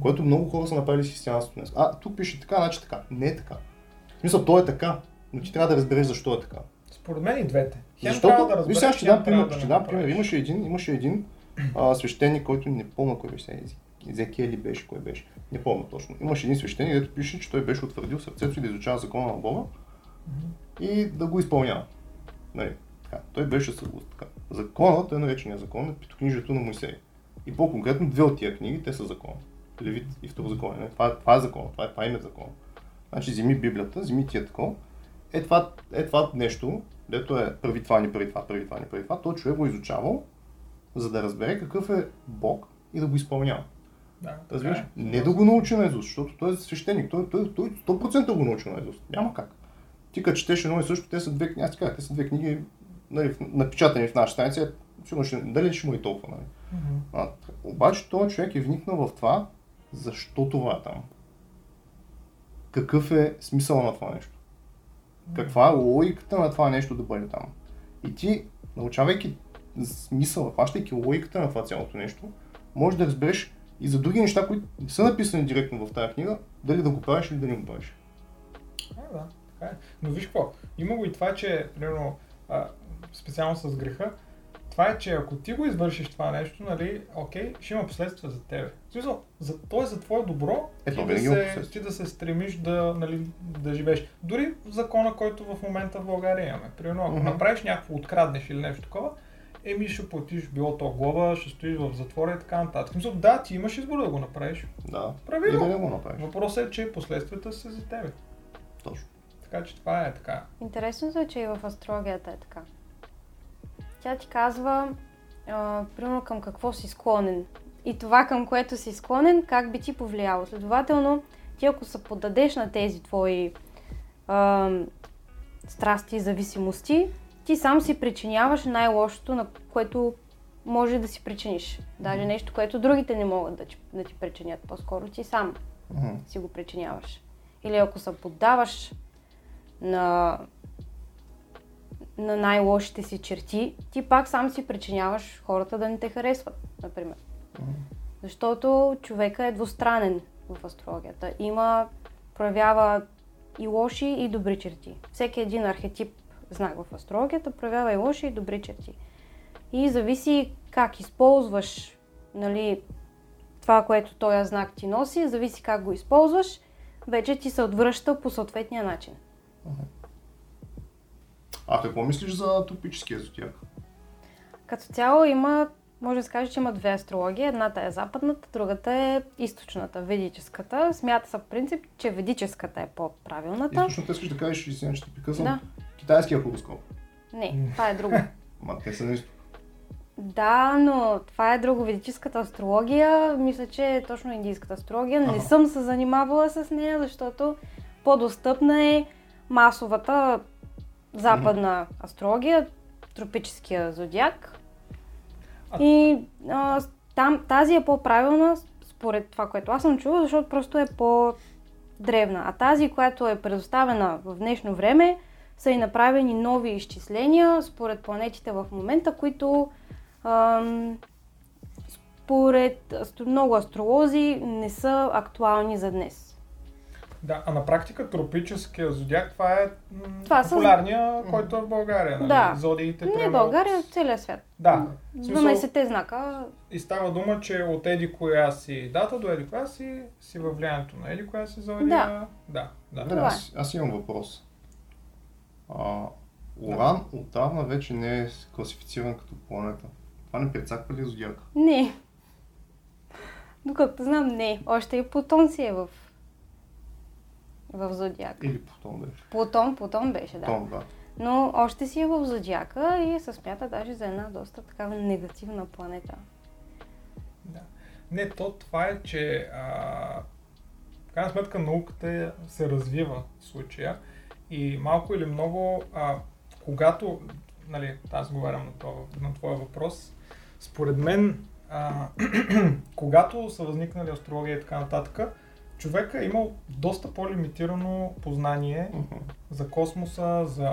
Което много хора са направили с християнството днес. А, тук пише така, значи така. Не е така. В смисъл, то е така, но ти трябва да разбереш защо е така. Според мен и двете. Хем Защото, да разбереш, сега ще дам пример, да ще не дам пример. Имаше един, имаше един а, свещеник, който не помня кой беше Езекия ли беше, кой беше, не помня точно. Имаше един свещеник, където пише, че той беше утвърдил сърцето си да изучава закона на Бога и да го изпълнява. Нали, така. Той беше така. Законът, е наречения закон, е Петокнижието на Моисей. И по-конкретно две от тия книги, те са закон. Левит и Второзаконие. Нали? Това, това е закон, това е, това име закон. Значи вземи Библията, вземи тия такова. Е това, е това нещо, дето е прави това, не прави това, прави това, не прави това, той човек го е изучавал, за да разбере какъв е Бог и да го изпълнява. Да, Разбираш? е. Не да го научи на Езус, защото той е свещеник, той, той, той 100% го научи на Езус. Няма как. Ти като четеш едно и също, те са две книги, аз ти кажа, те са две книги, нали, напечатани в нашата страница, сигурно ще, дали ще му и толкова, нали? Мгм. А, обаче този човек е вникнал в това, защо това е там. Какъв е смисъл на това нещо? Каква е логиката на това нещо да бъде там? И ти, научавайки смисъла, хващайки логиката на това цялото нещо, можеш да разбереш и за други неща, които не са написани директно в тази книга, дали да го правиш или да не го правиш. А, да, така е. Но виж какво, има го и това, че, примерно, специално с греха, това е, че ако ти го извършиш това нещо, нали, окей, ще има последствия за тебе. В смисъл, за, то е за твое добро, Ето, ти, да се, ти да се стремиш да, нали, да живееш. Дори закона, който в момента в България имаме. Примерно, ако направиш някакво, откраднеш или нещо такова, еми ще платиш било то глава, ще стоиш в затвора и така нататък. В Смисъл, да, ти имаш избор да го направиш. Да. Прави И да не го направиш. Въпросът е, че последствията са за тебе. Точно. Така че това е така. Интересното е, че и в астрологията е така. Тя ти казва, а, примерно към какво си склонен. И това към което си склонен, как би ти повлияло. Следователно, ти ако се поддадеш на тези твои а, страсти и зависимости, ти сам си причиняваш най-лошото, на което може да си причиниш. Даже нещо, което другите не могат да ти, да ти причинят. По-скоро ти сам Мгм. си го причиняваш. Или ако се поддаваш на, на най-лошите си черти, ти пак сам си причиняваш хората да не те харесват, например. Защото човека е двустранен в астрологията. Има, проявява и лоши и добри черти. Всеки един архетип знак в астрологията проявява и лоши и добри черти. И зависи как използваш нали, това, което този знак ти носи, зависи как го използваш, вече ти се отвръща по съответния начин. А какво мислиш за топическия зодиак? Като цяло има, може да се каже, че има две астрологии. Едната е западната, другата е източната, ведическата. Смята се в принцип, че ведическата е по-правилната. Източно искаш да кажеш, че те прекъсвам. Да. Китайския хороскоп. Не, това е друго. Ма те са на изток. Да, но това е драговедическата астрология. Мисля, че е точно индийската астрология. Не Ага. съм се занимавала с нея, защото по-достъпна е масовата западна астрология, тропическия зодиак. А- И а, там тази е по-правилна според това, което аз съм чула, защото просто е по-древна. А тази, която е предоставена в днешно време, са и направени нови изчисления според планетите в момента, които ам, според много астролози не са актуални за днес. Да, а на практика тропическия зодиак, това е Това популярния, който е в България. Нали? Да. Зодиите, Не примерно, България, а целия свят. Да. В смисъл- 12-те знака. И става дума, че от еди коя си дата до еди коя си, си във влиянието на еди коя си зодия. Да. Да, да. Това аз, аз имам въпрос. А, Уран отдавна вече не е класифициран като планета. Това не прецаква ли зодиака? Не. Докато знам, не. Още и Плутон си е в, в Зодиак. Или Плутон беше? Плутон, Плутон беше, да. Плутон, да. Но още си е в Зодиака и се смята даже за една доста такава негативна планета. Да. Не, то това е, че а, в крайна сметка науката се развива в случая и малко или много, а, когато, нали, аз говорям на, това, на твоя въпрос, според мен, а, когато са възникнали астрология и така нататък, човека е имал доста по-лимитирано познание Мгм. за космоса, за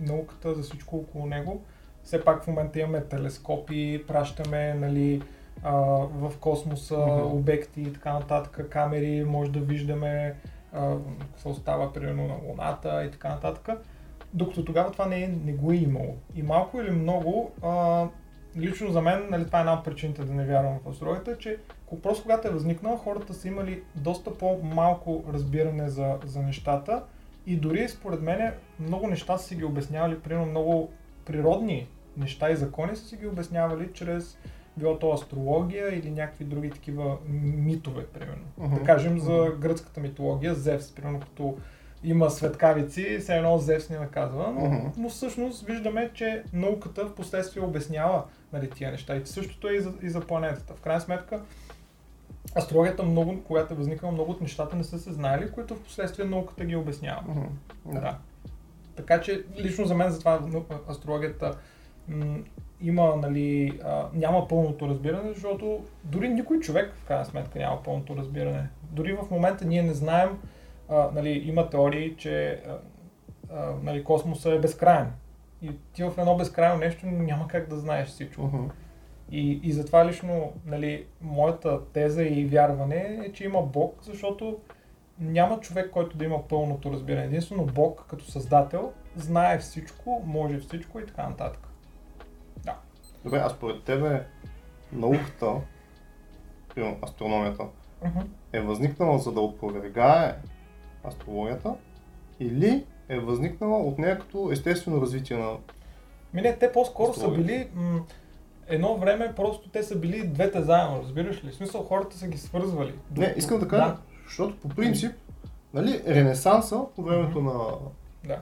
науката, за всичко около него. Все пак в момента имаме телескопи, пращаме нали, а, в космоса Мгм. обекти и така нататък, камери, може да виждаме какво става примерно на Луната и така нататък. Докато тогава това не, е, не го е имало. И малко или много, а, лично за мен, нали, това е една от причините да не вярвам в астрологията, че ко- просто когато е възникнала, хората са имали доста по-малко разбиране за, за нещата и дори според мен много неща са си ги обяснявали, примерно много природни неща и закони са си ги обяснявали чрез било то астрология или някакви други такива митове, примерно. Мгм. Да кажем за гръцката митология, Зевс, примерно като има светкавици, все едно Зевс ни наказва, но, Мгм. но всъщност виждаме, че науката в последствие обяснява нали, тия неща. И същото е и за, и за планетата. В крайна сметка, астрологията много, когато е възникнала, много от нещата не са се знали, които в последствие науката ги обяснява. Мгм. Да. да. Така че лично за мен затова астрологията м, има, нали, а, няма пълното разбиране, защото дори никой човек в крайна сметка няма пълното разбиране. Дори в момента ние не знаем, а, нали, има теории, че а, а, нали, космоса е безкрайен. И ти в едно безкрайно нещо няма как да знаеш всичко. Мгм. И, и затова лично нали, моята теза и вярване е, че има Бог, защото няма човек, който да има пълното разбиране. Единствено Бог като създател знае всичко, може всичко и така нататък. Да. Добре, а според тебе науката, астрономията, е възникнала за да опровергае астрологията или е възникнала от нея като естествено развитие на... Ми не, те по-скоро са били м- едно време, просто те са били двете заедно, разбираш ли? В смисъл хората са ги свързвали. Не, искам да кажа, защото по принцип, нали, Ренесанса, по времето на Да.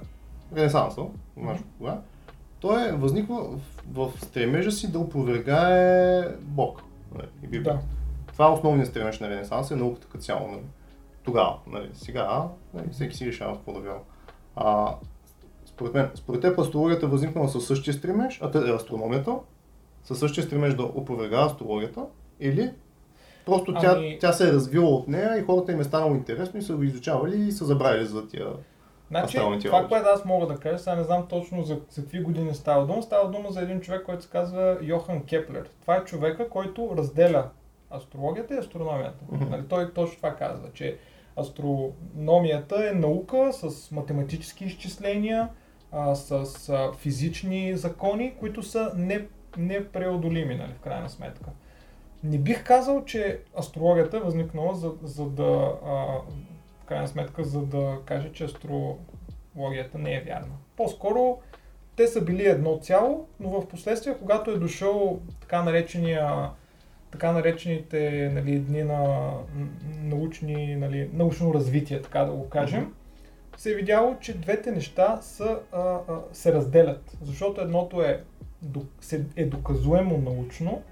Ренесанса, знаеш кога, той е възниква в, в стремежа си да опровергае Бог. Нали, и Библията. Да. Това е основният стремеж на Ренесанса и науката като цяло. Нали. Тогава, нали. сега, нали, всеки си решава какво да вярва. А, според мен, според теб астрологията е възникнала със същия стремеж, а те, астрономията, със същия стремеж да опровергава астрологията, или просто тя, Ами- тя се е развила от нея и хората им е станало интересно и са го изучавали и са забравили за тия Значи, това, което аз мога да кажа, сега не знам точно за, за какви години става дума, става дума за един човек, който се казва Йохан Кеплер. Това е човека, който разделя астрологията и астрономията. Нали, той точно това казва, че астрономията е наука с математически изчисления, а, с а, физични закони, които са не, непреодолими, нали, в крайна сметка. Не бих казал, че астрологията е възникнала за, за да, а, в крайна сметка, за да каже, че астрологията не е вярна. По-скоро те са били едно цяло, но в последствие, когато е дошъл така наречения така наречените нали, дни на научни, нали, научно развитие, така да го кажем, се е видяло, че двете неща са, а, а, се разделят. Защото едното е е доказуемо научно,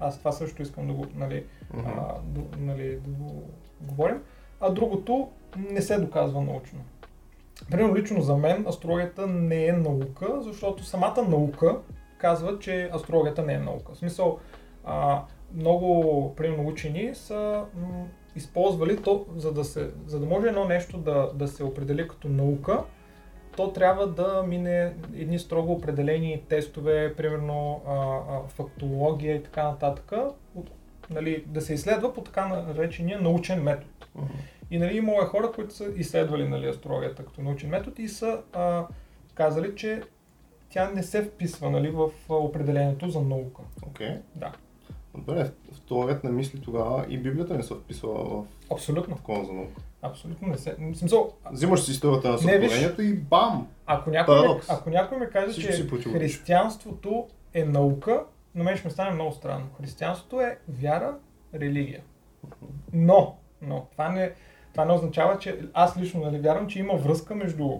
аз това също искам да го, нали, uh-huh. а, до, нали, да го говорим, а другото не се доказва научно. Примерно лично за мен астрологията не е наука, защото самата наука казва, че астрологията не е наука. В смисъл, а, много примерно учени са м- използвали то, за да, се, за да може едно нещо да, да се определи като наука, то трябва да мине едни строго определени тестове, примерно а, а, фактология и така нататък, от, нали, да се изследва по така наречения научен метод. Uh-huh. И нали, има хора, които са изследвали нали, астрологията като научен метод и са а, казали, че тя не се вписва нали, в определението за наука. Окей. Okay. Да. Добре, в този ред на мисли тогава и Библията не се вписва в Абсолютно. закона за наука. Абсолютно не се. Смисъл, Взимаш си историята на сътворението и бам! ако някой, ме, Парадокс. ако някой ме каже, Всичко че християнството е наука, на мен ще ми стане много странно. Християнството е вяра, религия. Но, но това не, това не означава, че аз лично нали, вярвам, че има връзка между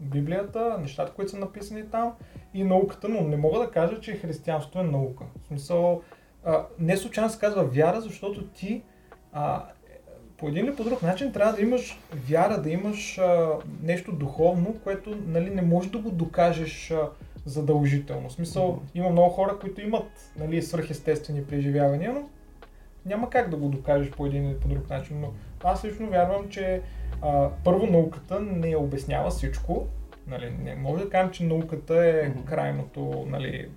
Библията, нещата, които са написани там и науката, но не мога да кажа, че християнството е наука. В смисъл, а, не случайно се казва вяра, защото ти а, по един или по друг начин трябва да имаш вяра, да имаш а, нещо духовно, което нали, не можеш да го докажеш а, задължително. В смисъл, има много хора, които имат нали, свръхестествени преживявания, но няма как да го докажеш по един или по друг начин. Но аз лично вярвам, че а, първо науката не обяснява всичко. Нали, не може да кажем, че науката е крайното, нали,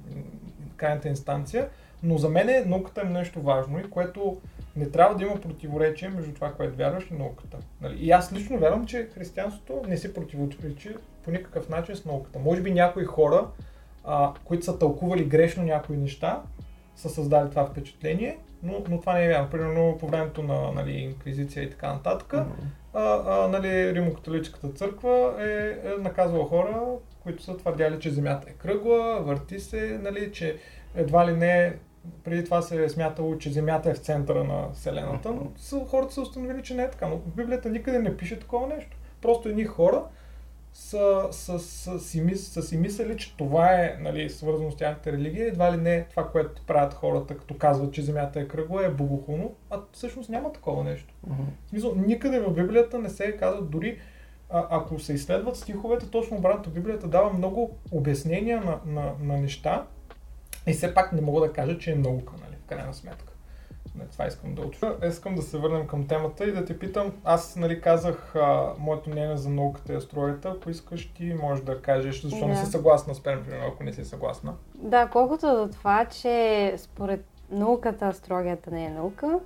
крайната инстанция, но за мен е, науката е нещо важно и което не трябва да има противоречие между това, което вярваш и науката. Нали? И аз лично вярвам, че християнството не се противоречи по никакъв начин с науката. Може би някои хора, а, които са тълкували грешно някои неща, са създали това впечатление, но, но това не е вярно. Примерно по времето на нали, инквизиция и така нататък, а, а, нали, Римокатолическата църква е, е наказвала хора, които са твърдяли, че Земята е кръгла, върти се, нали, че едва ли не преди това се е смятало, че Земята е в центъра на Вселената, но са, хората са установили, че не е така. Но в Библията никъде не пише такова нещо. Просто едни хора са, са, са, си, мис, са си мислили, че това е нали, свързано с тяхната религия, едва ли не това, което правят хората, като казват, че Земята е кръгла, е богохулно, а всъщност няма такова нещо. Мгм. В смисъл, никъде в Библията не се казва дори а, ако се изследват стиховете, точно обратно Библията дава много обяснения на, на, на неща и все пак не мога да кажа, че е наука, нали, в крайна сметка. Не, това искам да уча. Искам да се върнем към темата и да те питам, аз нали казах а, моето мнение за науката и астрологията, ако искаш ти можеш да кажеш, защо не Да. си съгласна с мен, примерно, ако не си съгласна. Да, колкото до това, че според науката астрологията не е наука,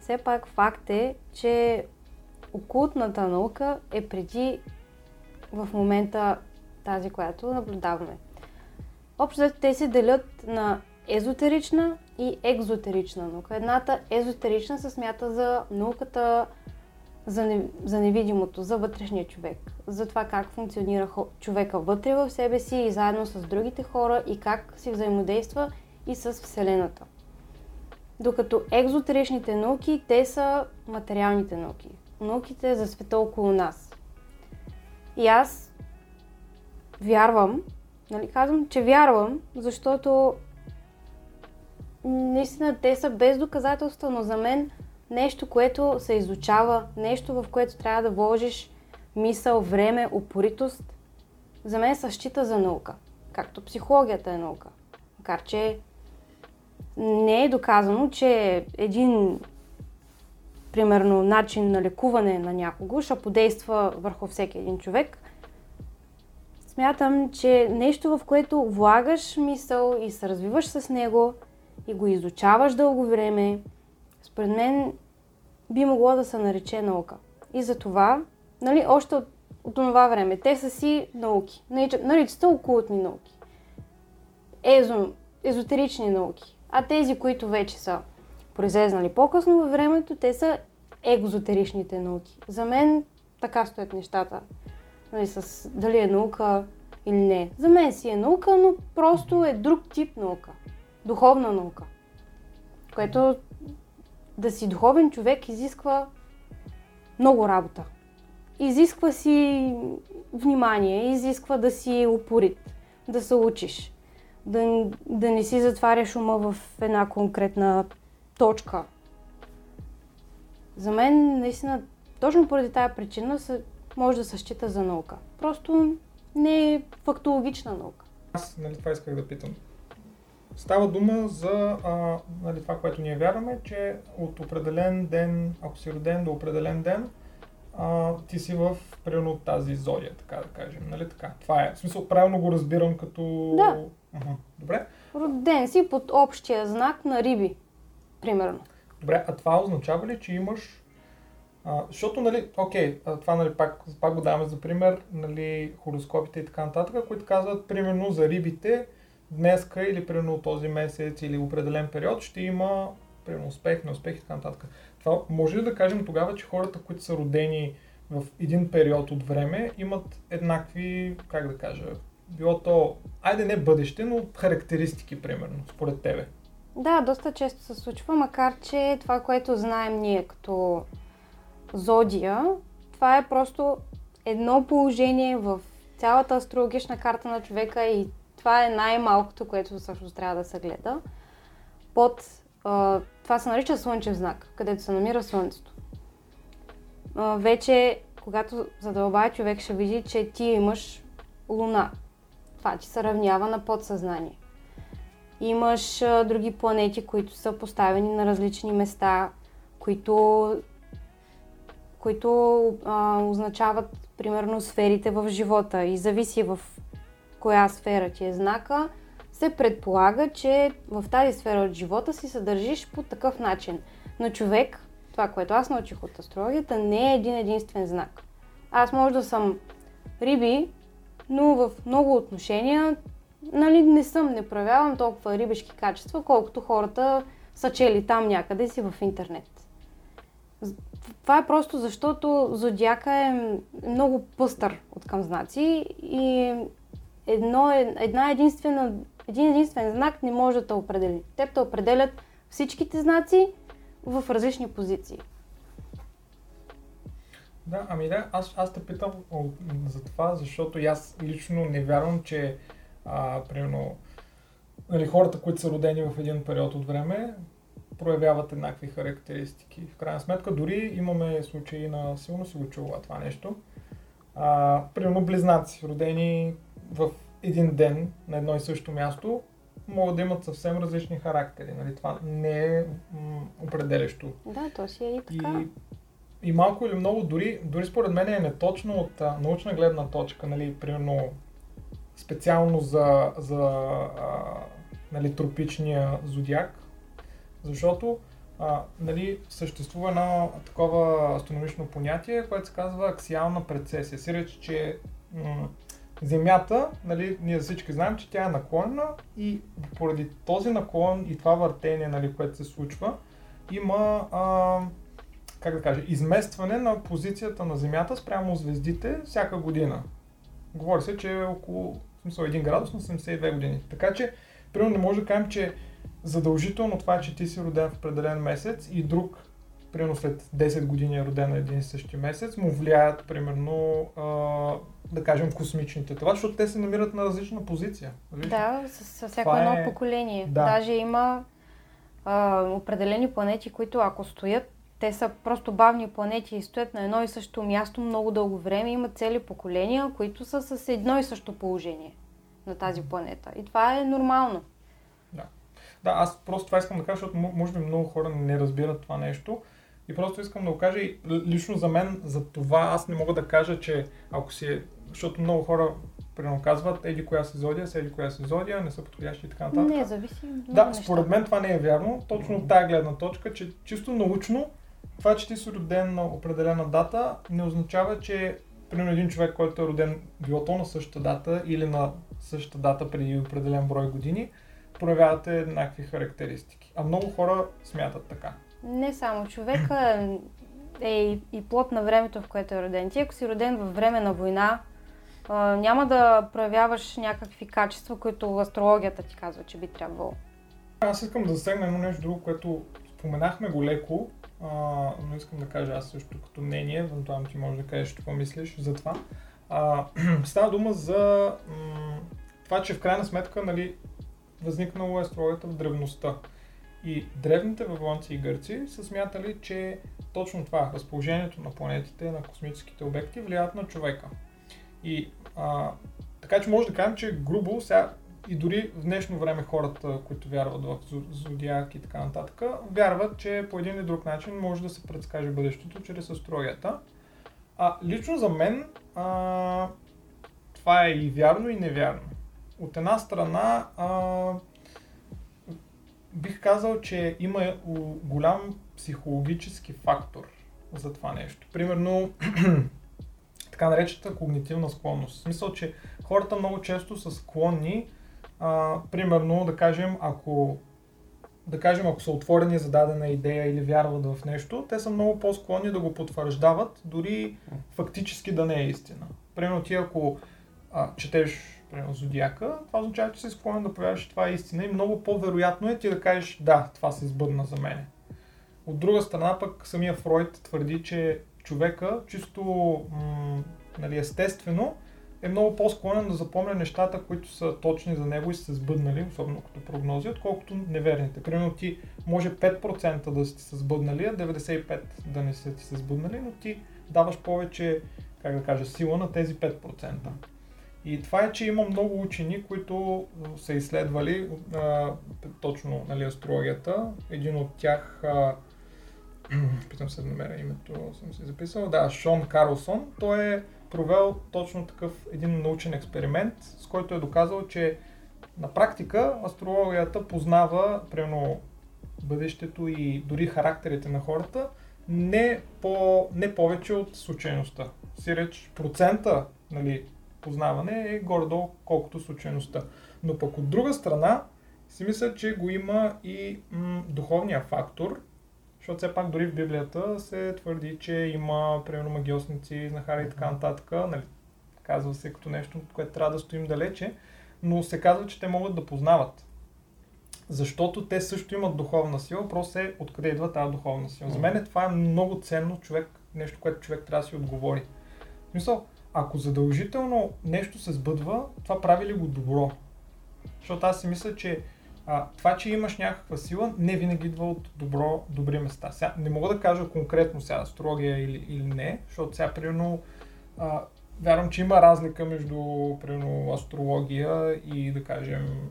все пак факт е, че окултната наука е преди в момента тази, която наблюдаваме. Общо те се делят на езотерична и екзотерична наука. Едната езотерична се смята за науката за, не, за невидимото, за вътрешния човек, за това как функционира хо- човека вътре в себе си и заедно с другите хора и как си взаимодейства и с Вселената. Докато екзотеричните науки, те са материалните науки. Науките за света около нас. И аз вярвам, нали, казвам, че вярвам, защото наистина те са без доказателства, но за мен нещо, което се изучава, нещо, в което трябва да вложиш мисъл, време, упоритост, за мен се счита за наука. Както психологията е наука. Макар, че не е доказано, че един примерно начин на лекуване на някого ще подейства върху всеки един човек. Смятам, че нещо, в което влагаш мисъл и се развиваш с него и го изучаваш дълго време, според мен би могло да се нарече наука. И за това, нали, още от, от това време, те са си науки. Наричат, наричат се окултни науки. Езо, езотерични науки. А тези, които вече са произлезнали по-късно във времето, те са екзотеричните науки. За мен така стоят нещата. Нали, с дали е наука или не. За мен си е наука, но просто е друг тип наука. Духовна наука. Което да си духовен човек изисква много работа. Изисква си внимание, изисква да си упорит, да се учиш, да, да не си затваряш ума в една конкретна точка. За мен, наистина, точно поради тази причина може да се счита за наука. Просто не е фактологична наука. Аз нали, това исках да питам. Става дума за а, нали, това, което ние вярваме, че от определен ден, ако си роден до определен ден, а, ти си в примерно тази зодия, така да кажем. Нали така? Това е. В смисъл, правилно го разбирам като... Да. Ага. Добре. Роден си под общия знак на риби, примерно. Добре, а това означава ли, че имаш... А, защото, нали, окей, това нали, пак, пак го даваме за пример, нали, хороскопите и така нататък, които казват, примерно, за рибите, днеска или примерно този месец или определен период ще има примерно успех, неуспех и така нататък. Това може ли да кажем тогава, че хората, които са родени в един период от време, имат еднакви, как да кажа, било то, айде не бъдеще, но характеристики, примерно, според тебе? Да, доста често се случва, макар че това, което знаем ние като зодия, това е просто едно положение в цялата астрологична карта на човека и това е най-малкото, което всъщност трябва да се гледа. Под това се нарича слънчев знак, където се намира Слънцето. Вече, когато задълбая човек ще види, че ти имаш Луна. Това ти се равнява на подсъзнание. Имаш други планети, които са поставени на различни места, които, които а, означават примерно сферите в живота и зависи в коя сфера ти е знака, се предполага, че в тази сфера от живота си се държиш по такъв начин. Но човек, това, което аз научих от астрологията, не е един единствен знак. Аз може да съм риби, но в много отношения нали, не съм, не проявявам толкова рибешки качества, колкото хората са чели там някъде си в интернет. Това е просто защото зодиака е много пъстър от към знаци и едно, е, една единствена, един единствен знак не може да те определи. Те те определят всичките знаци в различни позиции. Да, ами да, аз, аз те питам за това, защото аз лично не вярвам, че а, примерно нали, хората, които са родени в един период от време, проявяват еднакви характеристики. В крайна сметка, дори имаме случаи на, силно си го чува това нещо, а, примерно близнаци, родени в един ден на едно и също място, могат да имат съвсем различни характери. Нали? Това не е м- определящо. Да, то си е и така. И, и малко или много, дори, дори според мен е неточно от а, научна гледна точка, нали, примерно специално за, за а, нали, тропичния зодиак, защото а, нали, съществува едно такова астрономично понятие, което се казва аксиална прецесия. Сиреч, че м- Земята, нали, ние всички знаем, че тя е наклонена и поради този наклон и това въртение, нали, което се случва, има, а, как да кажа, изместване на позицията на Земята спрямо звездите всяка година. Говори се, че е около смисъл 1 градус на 72 години. Така че, примерно не може да кажем, че задължително това, че ти си роден в определен месец и друг примерно след 10 години е роден на един и същи месец, му влияят, примерно, а, да кажем, космичните това, защото те се намират на различна позиция. Виж? Да, с, всяко едно е... поколение. Да. Даже има а, определени планети, които ако стоят, те са просто бавни планети и стоят на едно и също място много дълго време. Има цели поколения, които са с едно и също положение на тази планета. И това е нормално. Да. Да, аз просто това искам да кажа, защото може би много хора не разбират това нещо. И просто искам да го кажа и лично за мен, за това аз не мога да кажа, че ако си е, защото много хора примерно казват, еди коя се зодия, еди коя се зодия, не са подходящи и така нататък. Не, зависи. Да, неща. според мен това не е вярно. Точно от тази гледна точка, че чисто научно, това, че ти си роден на определена дата, не означава, че примерно един човек, който е роден било то на същата дата или на същата дата преди определен брой години, проявявате еднакви характеристики. А много хора смятат така. Не само човека е и плод на времето, в което е роден. Ти ако си роден във време на война, няма да проявяваш някакви качества, които астрологията ти казва, че би трябвало. Аз искам да засегна едно нещо друго, което споменахме го леко, а, но искам да кажа аз също като мнение, евентуално ти можеш да кажеш какво мислиш за това. А, става дума за м- това, че в крайна сметка, нали, възникнало е в древността. И древните вавилонци и гърци са смятали, че точно това, разположението на планетите, на космическите обекти, влияят на човека. И а, така че може да кажем, че грубо сега и дори в днешно време хората, които вярват в зодиак и така нататък, вярват, че по един или друг начин може да се предскаже бъдещето чрез астрологията. А лично за мен а, това е и вярно и невярно. От една страна а, бих казал, че има голям психологически фактор за това нещо. Примерно така наречената когнитивна склонност. В смисъл, че хората много често са склонни, а, примерно, да кажем, ако да кажем, ако са отворени за дадена идея или вярват в нещо, те са много по-склонни да го потвърждават, дори фактически да не е истина. Примерно ти ако а, четеш примерно, Зодиака, това означава, че си склонен да повярваш, това е истина и много по-вероятно е ти да кажеш да, това се сбъдна за мене. От друга страна пък самия Фройд твърди, че човека чисто м- нали, естествено е много по-склонен да запомня нещата, които са точни за него и са сбъднали, особено като прогнози, отколкото неверните. Примерно ти може 5% да си се сбъднали, а 95% да не са ти се сбъднали, но ти даваш повече, как да кажа, сила на тези 5%. И това е, че има много учени, които са изследвали а, точно нали, астрологията. Един от тях, а, питам се да намеря името, съм си записал, да, Шон Карлсон. Той е провел точно такъв един научен експеримент, с който е доказал, че на практика астрологията познава, примерно, бъдещето и дори характерите на хората, не, по, не повече от случайността. Сиреч процента нали, познаване е горе-долу колкото случайността. Но пък от друга страна, си мисля, че го има и м- духовния фактор, защото все пак дори в Библията се твърди, че има, примерно, магиосници, знахари и така нататък. Нали, казва се като нещо, което трябва да стоим далече, но се казва, че те могат да познават. Защото те също имат духовна сила, просто е откъде идва тази духовна сила. За мен това е много ценно човек, нещо, което човек трябва да си отговори. В смисъл, ако задължително нещо се сбъдва, това прави ли го добро? Защото аз си мисля, че а, това, че имаш някаква сила, не винаги идва от добро, добри места. Сега, не мога да кажа конкретно сега астрология или, или не, защото сега, примерно, а, вярвам, че има разлика между, примерно, астрология и, да кажем,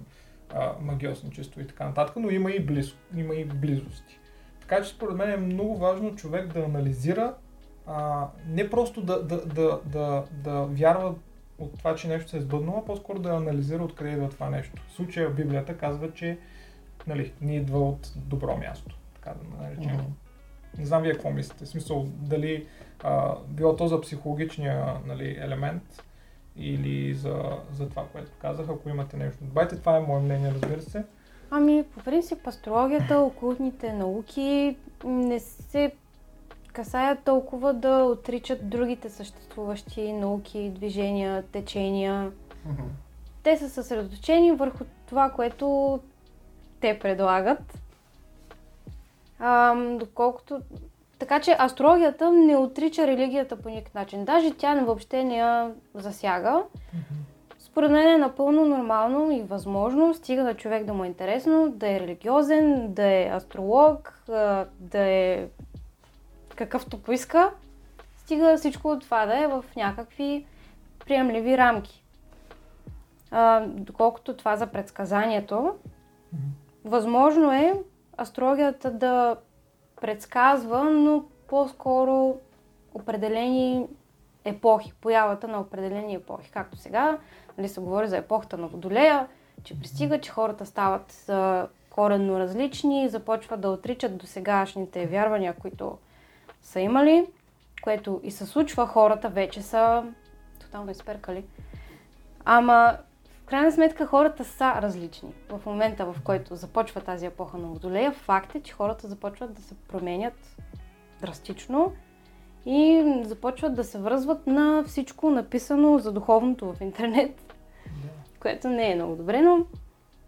магиосничество и така нататък, но има и, близо, има и близости. Така че, според мен е много важно човек да анализира, а, не просто да, да, да, да, да вярва от това, че нещо се е сбъднало, а по-скоро да анализира откъде идва това нещо. В случая Библията казва, че нали, не идва от добро място, така да наречем. Mm-hmm. Не знам вие какво мислите. В смисъл, дали а, било то за психологичния нали, елемент или за, за това, което казах, ако имате нещо. Добавете, това е мое мнение, разбира се. Ами, по принцип, астрологията, окултните науки не се касаят толкова да отричат другите съществуващи науки, движения, течения. Mm-hmm. Те са съсредоточени върху това, което те предлагат. А, доколкото... Така че астрологията не отрича религията по никакъв начин. Даже тя въобще не я засяга. Mm-hmm. Според мен е напълно нормално и възможно, стига на човек да му е интересно, да е религиозен, да е астролог, да е какъвто поиска, стига всичко от това да е в някакви приемливи рамки. А, доколкото това за предсказанието, mm-hmm. възможно е астрологията да предсказва, но по-скоро определени епохи, появата на определени епохи. Както сега, нали се говори за епохата на Водолея, че пристига, че хората стават а, коренно различни, започват да отричат до сегашните вярвания, които са имали, което и се случва, хората вече са тотално изперкали. Ама, в крайна сметка, хората са различни. В момента, в който започва тази епоха на Водолея, факт е, че хората започват да се променят драстично и започват да се връзват на всичко написано за духовното в интернет, което не е много добре, но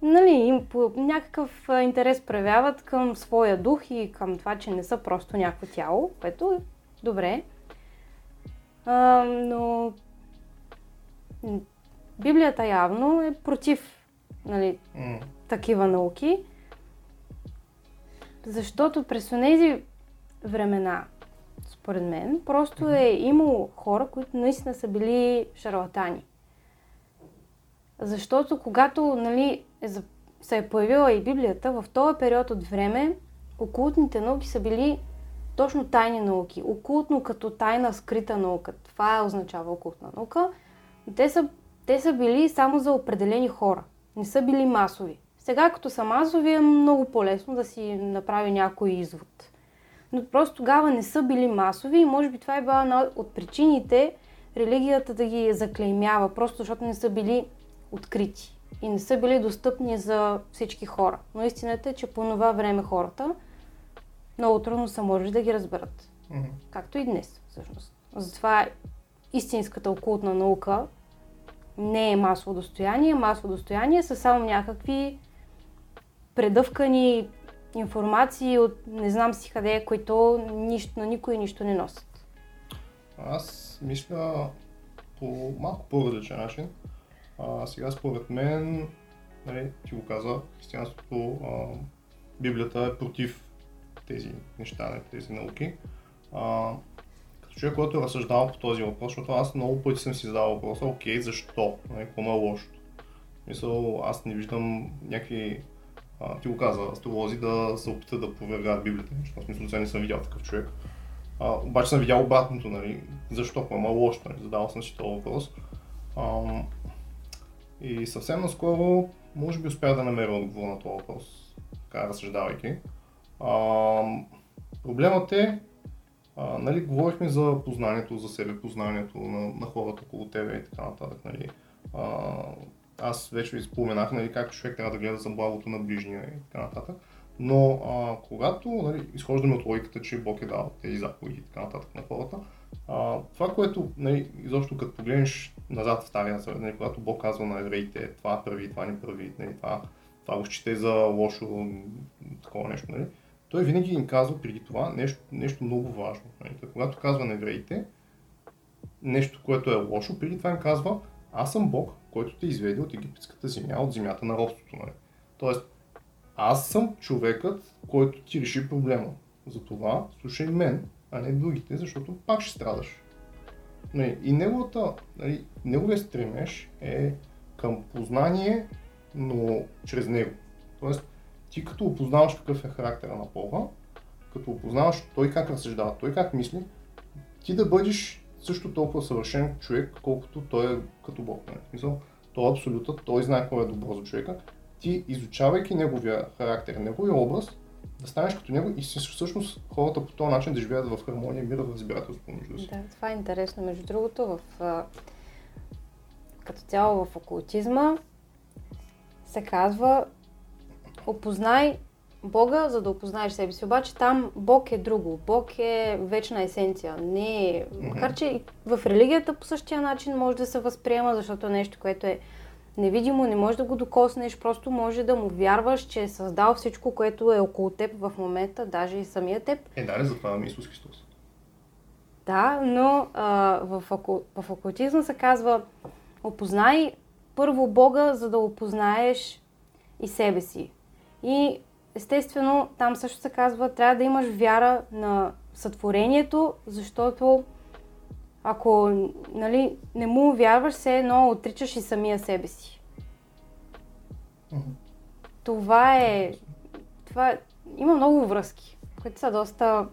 нали, им по някакъв интерес проявяват към своя дух и към това, че не са просто някакво тяло, което е добре. А, но Библията явно е против нали, М. такива науки. Защото през тези времена, според мен, просто е имало хора, които наистина са били шарлатани. Защото когато нали, е се е появила и Библията, в този период от време окултните науки са били точно тайни науки. Окултно като тайна скрита наука. Това означава окултна наука. Те са, те са били само за определени хора. Не са били масови. Сега като са масови е много по-лесно да си направи някой извод. Но просто тогава не са били масови и може би това е била една от причините религията да ги заклеймява, просто защото не са били открити и не са били достъпни за всички хора. Но истината е, че по това време хората много трудно са можели да ги разберат. Мгм. Както и днес, всъщност. Затова истинската окултна наука не е масово достояние. Масово достояние са само някакви предъвкани информации от не знам си къде, които нищо, на никой нищо не носят. Аз мисля по малко по-различен начин. А, сега според мен, нали, ти го каза, християнството, а, Библията е против тези неща, нали, тези науки. А, като човек, който е разсъждавал по този въпрос, защото аз много пъти съм си задавал въпроса, окей, защо? Нали, какво е лошото? Мисъл, аз не виждам някакви, а, ти го каза, астролози да се опитат да провергаят Библията, защото в смисъл сега не съм видял такъв човек. А, обаче съм видял обратното, нали? Защо? Кое е лошо, нали? Задавал съм си този въпрос. Ам, и съвсем наскоро, може би успях да намеря отговор на този въпрос, така разсъждавайки. Ам, проблемът е, а, нали, говорихме за познанието, за себе познанието на, на хората около тебе и така нататък, нали. А, аз вече ви споменах, нали, как човек трябва да гледа за благото на ближния и така нататък. Но а, когато нали, изхождаме от логиката, че Бог е дал тези заповеди и така нататък на хората, а, това, което нали, изобщо като погледнеш назад в Стария Завет, нали, когато Бог казва на евреите, това прави, това не прави, нали, това, това го счете за лошо, такова нещо, нали, той винаги им казва преди това нещо, нещо много важно. Нали. Когато казва на евреите нещо, което е лошо, преди това им казва, аз съм Бог, който те изведе от египетската земя, от земята на робството. Нали. Тоест, аз съм човекът, който ти реши проблема. Затова слушай мен, а не другите, защото пак ще страдаш. Нали, и неговата, нали, неговия стремеж е към познание, но чрез него. Тоест, ти като опознаваш какъв е характера на Бога, като опознаваш той как разсъждава, той как мисли, ти да бъдеш също толкова съвършен човек, колкото той е като Бог. Нали? Той е абсолютът, той знае какво е добро за човека. Ти, изучавайки неговия характер, неговия образ, да станеш като него и всъщност хората по този начин да живеят в хармония, мир, в разбирателство помежду си. Да, това е интересно. Между другото, в, като цяло в окултизма се казва опознай Бога, за да опознаеш себе си. Обаче там Бог е друго. Бог е вечна есенция. Не е... Макар, че в религията по същия начин може да се възприема, защото е нещо, което е невидимо, не можеш да го докоснеш, просто може да му вярваш, че е създал всичко, което е около теб в момента, даже и самия теб. Е, да, затова имаме Исус Христос. Да, но а, в, оку... в окултизма се казва опознай първо Бога, за да опознаеш и себе си. И естествено, там също се казва, трябва да имаш вяра на сътворението, защото ако нали, не му вярваш, все едно отричаш и самия себе си. Мгм. Това е... Това е... Има много връзки, които са доста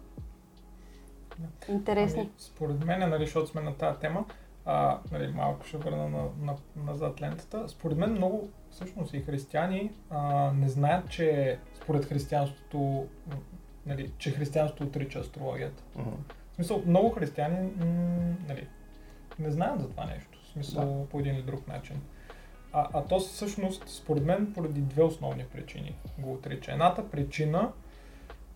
интересни. Ами, според мен, нали, защото сме на тази тема, а, нали, малко ще върна на, на, назад лентата. Според мен много, всъщност и християни а, не знаят, че според християнството, нали, че християнството отрича астрологията. Мгм. Смисъл, много християни м, нали, не знаят за това нещо. В смисъл, Да. по един или друг начин. А, а то всъщност, според мен, поради две основни причини го отрича. Едната причина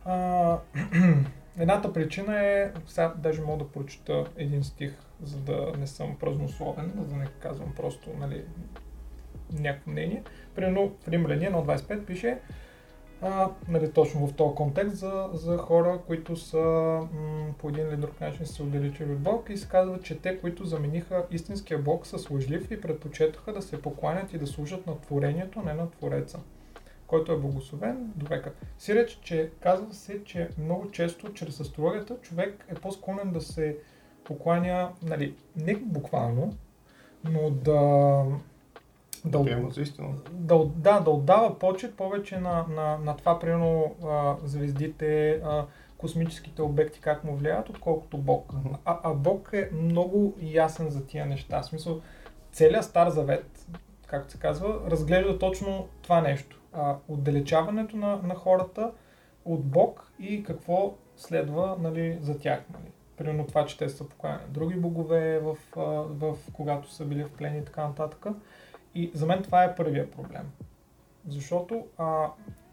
а, Едната причина е, сега даже мога да прочета един стих, за да не съм празнословен, за да не казвам просто нали, някакво мнение. Примерно в Римляни 1.25 пише а, нали, точно в този контекст за, за хора, които са м- по един или друг начин се отдалечили от Бог и се казва, че те, които замениха истинския Бог, са служливи и предпочетоха да се покланят и да служат на творението, не на Твореца, който е благословен до века. Сиреч, че казва се, че много често чрез астрологията човек е по-склонен да се покланя, нали, не буквално, но да да, приема за истина. Да, да, да отдава почет повече на, на, на това, примерно, а, звездите, а, космическите обекти, как му влияят, отколкото Бог. Uh-huh. А, а Бог е много ясен за тия неща. В смисъл, целият Стар Завет, както се казва, разглежда точно това нещо. А, отдалечаването на, на хората от Бог и какво следва нали, за тях. Нали. Примерно това, че те са покаяни други богове, в, в, в, когато са били в плен и така нататък. И за мен това е първия проблем. Защото а,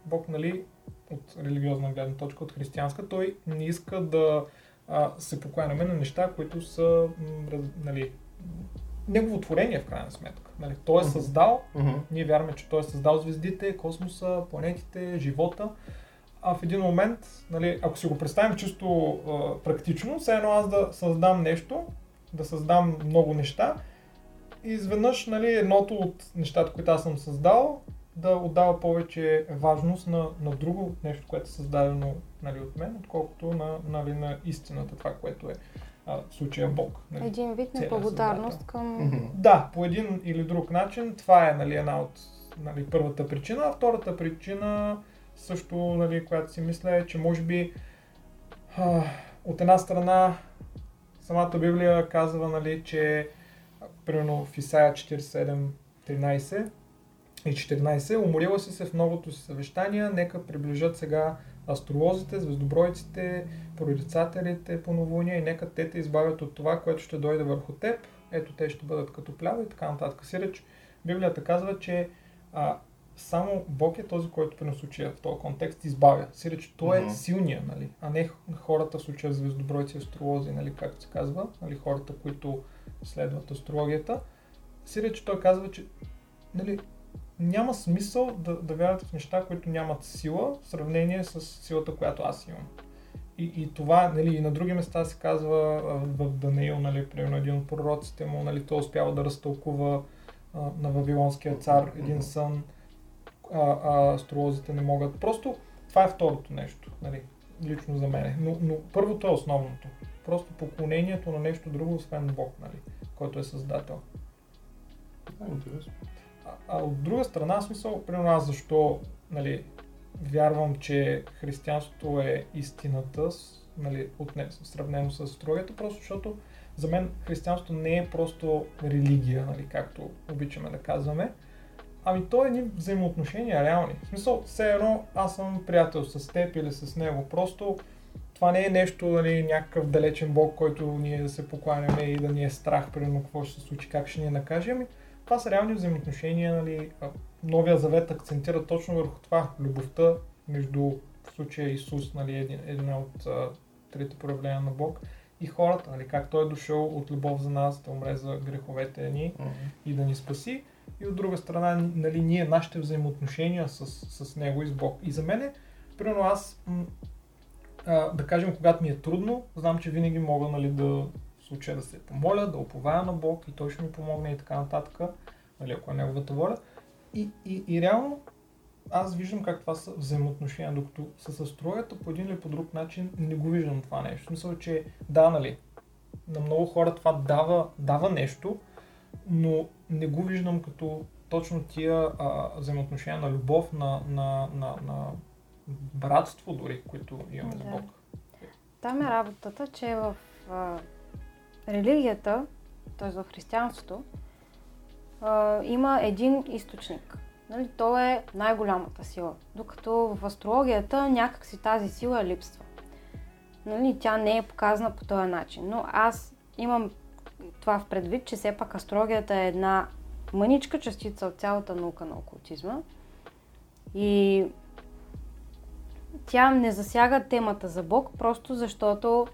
Бог, нали, от религиозна гледна точка, от християнска, той не иска да а, се покланяме на неща, които са, нали, негово творение в крайна сметка. Нали, той е създал, uh-huh. ние вярваме, че той е създал звездите, космоса, планетите, живота. А в един момент, нали, ако си го представим чисто а, практично, все едно аз да създам нещо, да създам много неща и изведнъж нали, едното от нещата, които аз съм създал, да отдава повече важност на, на друго нещо, което е създадено нали, от мен, отколкото на, нали, на истината, това, което е а, в случая Бог. Нали, един вид на благодарност към... Да, по един или друг начин. Това е нали, една от нали, първата причина. А втората причина също, нали, която си мисля е, че може би а, от една страна самата Библия казва, нали, че примерно в Исаия 47, 13 и 14, уморила си се в многото си съвещания, нека приближат сега астролозите, звездобройците, прорицателите по новолуния и нека те те избавят от това, което ще дойде върху теб. Ето те ще бъдат като плява и така нататък. Сиреч, Библията казва, че а, само Бог е този, който при случая в този контекст избавя. Сиреч, той е mm-hmm. силния, нали? а не хората в случая звездобройци, астролози, нали, както се казва, нали, хората, които следват астрологията, си че той казва, че нали, няма смисъл да, да вярвате в неща, които нямат сила в сравнение с силата, която аз имам. И, и това, нали, и на други места се казва в Даниил, нали, примерно един от пророците му, нали, той успява да разтълкува а, на Вавилонския цар един сън, а, а астролозите не могат. Просто това е второто нещо, нали, лично за мен. Но, но първото е основното. Просто поклонението на нещо друго, освен Бог, нали, който е създател. Да, интересно. А, а от друга страна, смисъл, примерно аз защо нали, вярвам, че християнството е истината, нали, от не, сравнено с астрологията, просто защото за мен християнството не е просто религия, нали, както обичаме да казваме, ами то е едни взаимоотношения реални. В смисъл, все едно аз съм приятел с теб или с него, просто това не е нещо, нали, някакъв далечен бог, който ние да се покланяме и да ни е страх, примерно, какво ще се случи, как ще ни накаже. Ами, това са реални взаимоотношения. Нали. Новия завет акцентира точно върху това. Любовта между в случая Исус, нали, един, един от а, трите проявления на Бог и хората, нали, как Той е дошъл от любов за нас, да умре за греховете ни mm-hmm. и да ни спаси. И от друга страна, нали, ние, нашите взаимоотношения с, с Него и с Бог. И за мен, примерно аз м- да кажем, когато ми е трудно, знам, че винаги мога нали, да случая да се помоля, да оповая на Бог и Той ще ми помогне и така нататък, нали, ако е Неговата воля. И, и, и реално аз виждам как това са взаимоотношения, докато с астрологията по един или по друг начин не го виждам това нещо. В смисъл, че да, нали, на много хора това дава, дава нещо, но не го виждам като точно тия а, взаимоотношения на любов, на, на, на, на братство дори, които имаме да. с Бог. Там е работата, че в а, религията, т.е. в християнството, а, има един източник. Нали? То е най-голямата сила. Докато в астрологията някакси тази сила липсва. Нали? Тя не е показана по този начин. Но аз имам това в предвид, че все пак астрологията е една мъничка частица от цялата наука на окултизма. И тя не засяга темата за Бог, просто защото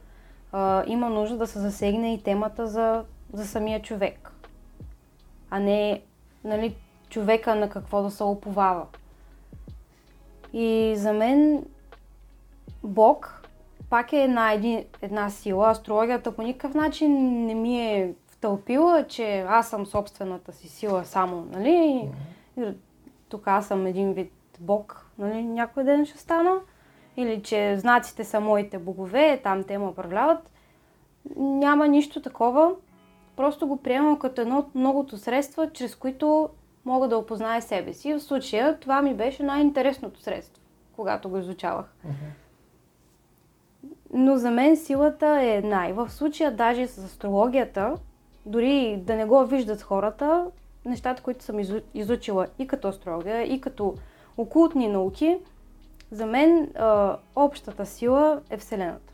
а, има нужда да се засегне и темата за, за самия човек, а не нали, човека на какво да се оповава. И за мен Бог пак е една, един, една сила. Астрологията по никакъв начин не ми е втълпила, че аз съм собствената си сила само, нали? Mm-hmm. Тук аз съм един вид Бог, нали? Някой ден ще стана. Или че знаците са моите богове, там те ме управляват. Няма нищо такова. Просто го приемам като едно от многото средства, чрез които мога да опозная себе си. В случая това ми беше най-интересното средство, когато го изучавах. Uh-huh. Но за мен силата е една. И в случая даже с астрологията, дори да не го виждат хората, нещата, които съм изучила и като астрология, и като окултни науки, за мен а, общата сила е Вселената.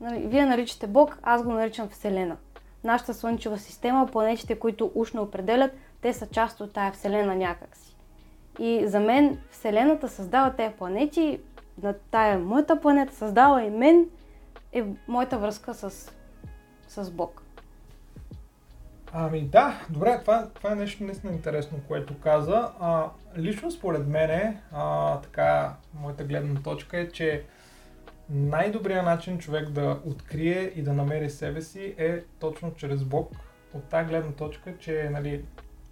Нали, вие наричате Бог, аз го наричам Вселена. Нашата Слънчева система, планетите, които ушно определят, те са част от тая Вселена някакси. И за мен Вселената създава тези планети, на тая моята планета създава и мен, е моята връзка с, с Бог. Ами да, добре, това, това е нещо наистина интересно, което каза. А, лично според мен, а, така, моята гледна точка е, че най-добрият начин човек да открие и да намери себе си е точно чрез Бог. От тази гледна точка, че нали,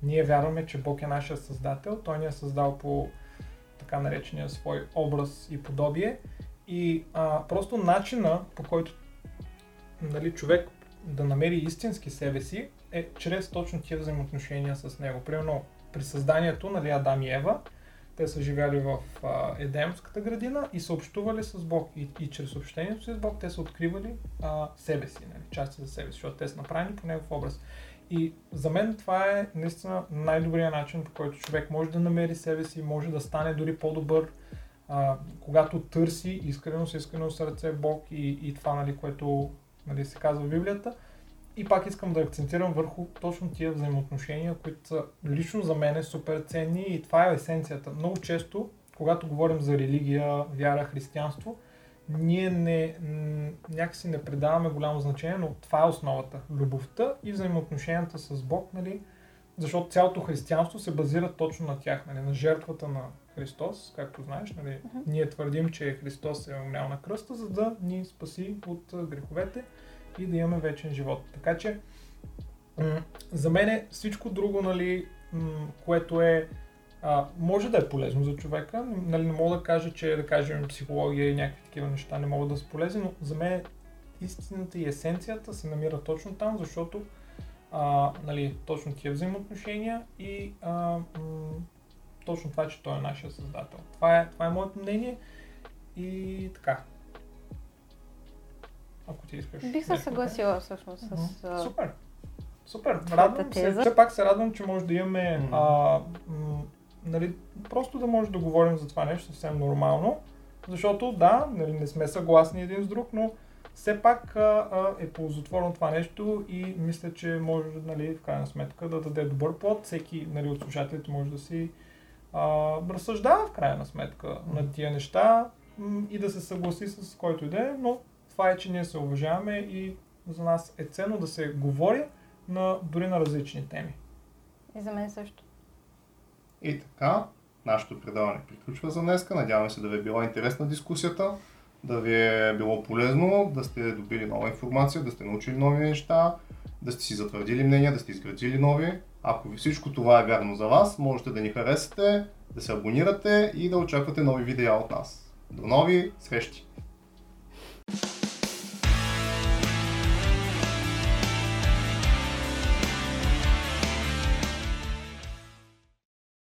ние вярваме, че Бог е нашия създател, Той ни е създал по така наречения свой образ и подобие. И а, просто начина по който нали, човек да намери истински себе си е чрез точно тия взаимоотношения с него. Примерно при създанието, нали, Адам и Ева, те са живяли в а, Едемската градина и са общували с Бог. И, и чрез общението си с Бог те са откривали а, себе си, нали, части за себе си, защото те са направени по негов образ. И за мен това е наистина най-добрият начин, по който човек може да намери себе си, може да стане дори по-добър, а, когато търси искрено с искрено сърце Бог и, и това, нали, което нали, се казва в Библията. И пак искам да акцентирам върху точно тия взаимоотношения, които са лично за мен супер ценни и това е есенцията. Много често, когато говорим за религия, вяра, християнство, ние не, някакси не предаваме голямо значение, но това е основата. Любовта и взаимоотношенията с Бог, нали? защото цялото християнство се базира точно на тях, нали? на жертвата на Христос, както знаеш. Нали? Uh-huh. Ние твърдим, че Христос е умрял на кръста, за да ни спаси от греховете и да имаме вечен живот. Така че, за мен е всичко друго, нали, което е може да е полезно за човека. Нали, не мога да кажа, че да кажем психология и някакви такива неща не могат да са полезни, но за мен истината и есенцията се намира точно там, защото а, нали, точно тия взаимоотношения и а, м- точно това, че той е нашия създател. Това е, това е моето мнение и така. Ако ти искаш. Бих се съгласила всъщност с. Uh-huh. Супер! Супер! Радвам се. Все пак се радвам, че може да имаме mm-hmm. а, м- нали, просто да може да говорим за това нещо съвсем нормално, защото да, нали, не сме съгласни един с друг, но все пак а, а, е ползотворно това нещо и мисля, че може нали, в крайна сметка да даде добър плод. Всеки нали, от слушателите може да си а, разсъждава в крайна сметка на тия неща м- и да се съгласи с който и да е, но това е, че ние се уважаваме и за нас е ценно да се говори на, дори на различни теми. И за мен също. И така, нашето предаване приключва за днеска. Надяваме се да ви е била интересна дискусията, да ви е било полезно, да сте добили нова информация, да сте научили нови неща, да сте си затвърдили мнения, да сте изградили нови. Ако ви всичко това е вярно за вас, можете да ни харесате, да се абонирате и да очаквате нови видеа от нас. До нови срещи!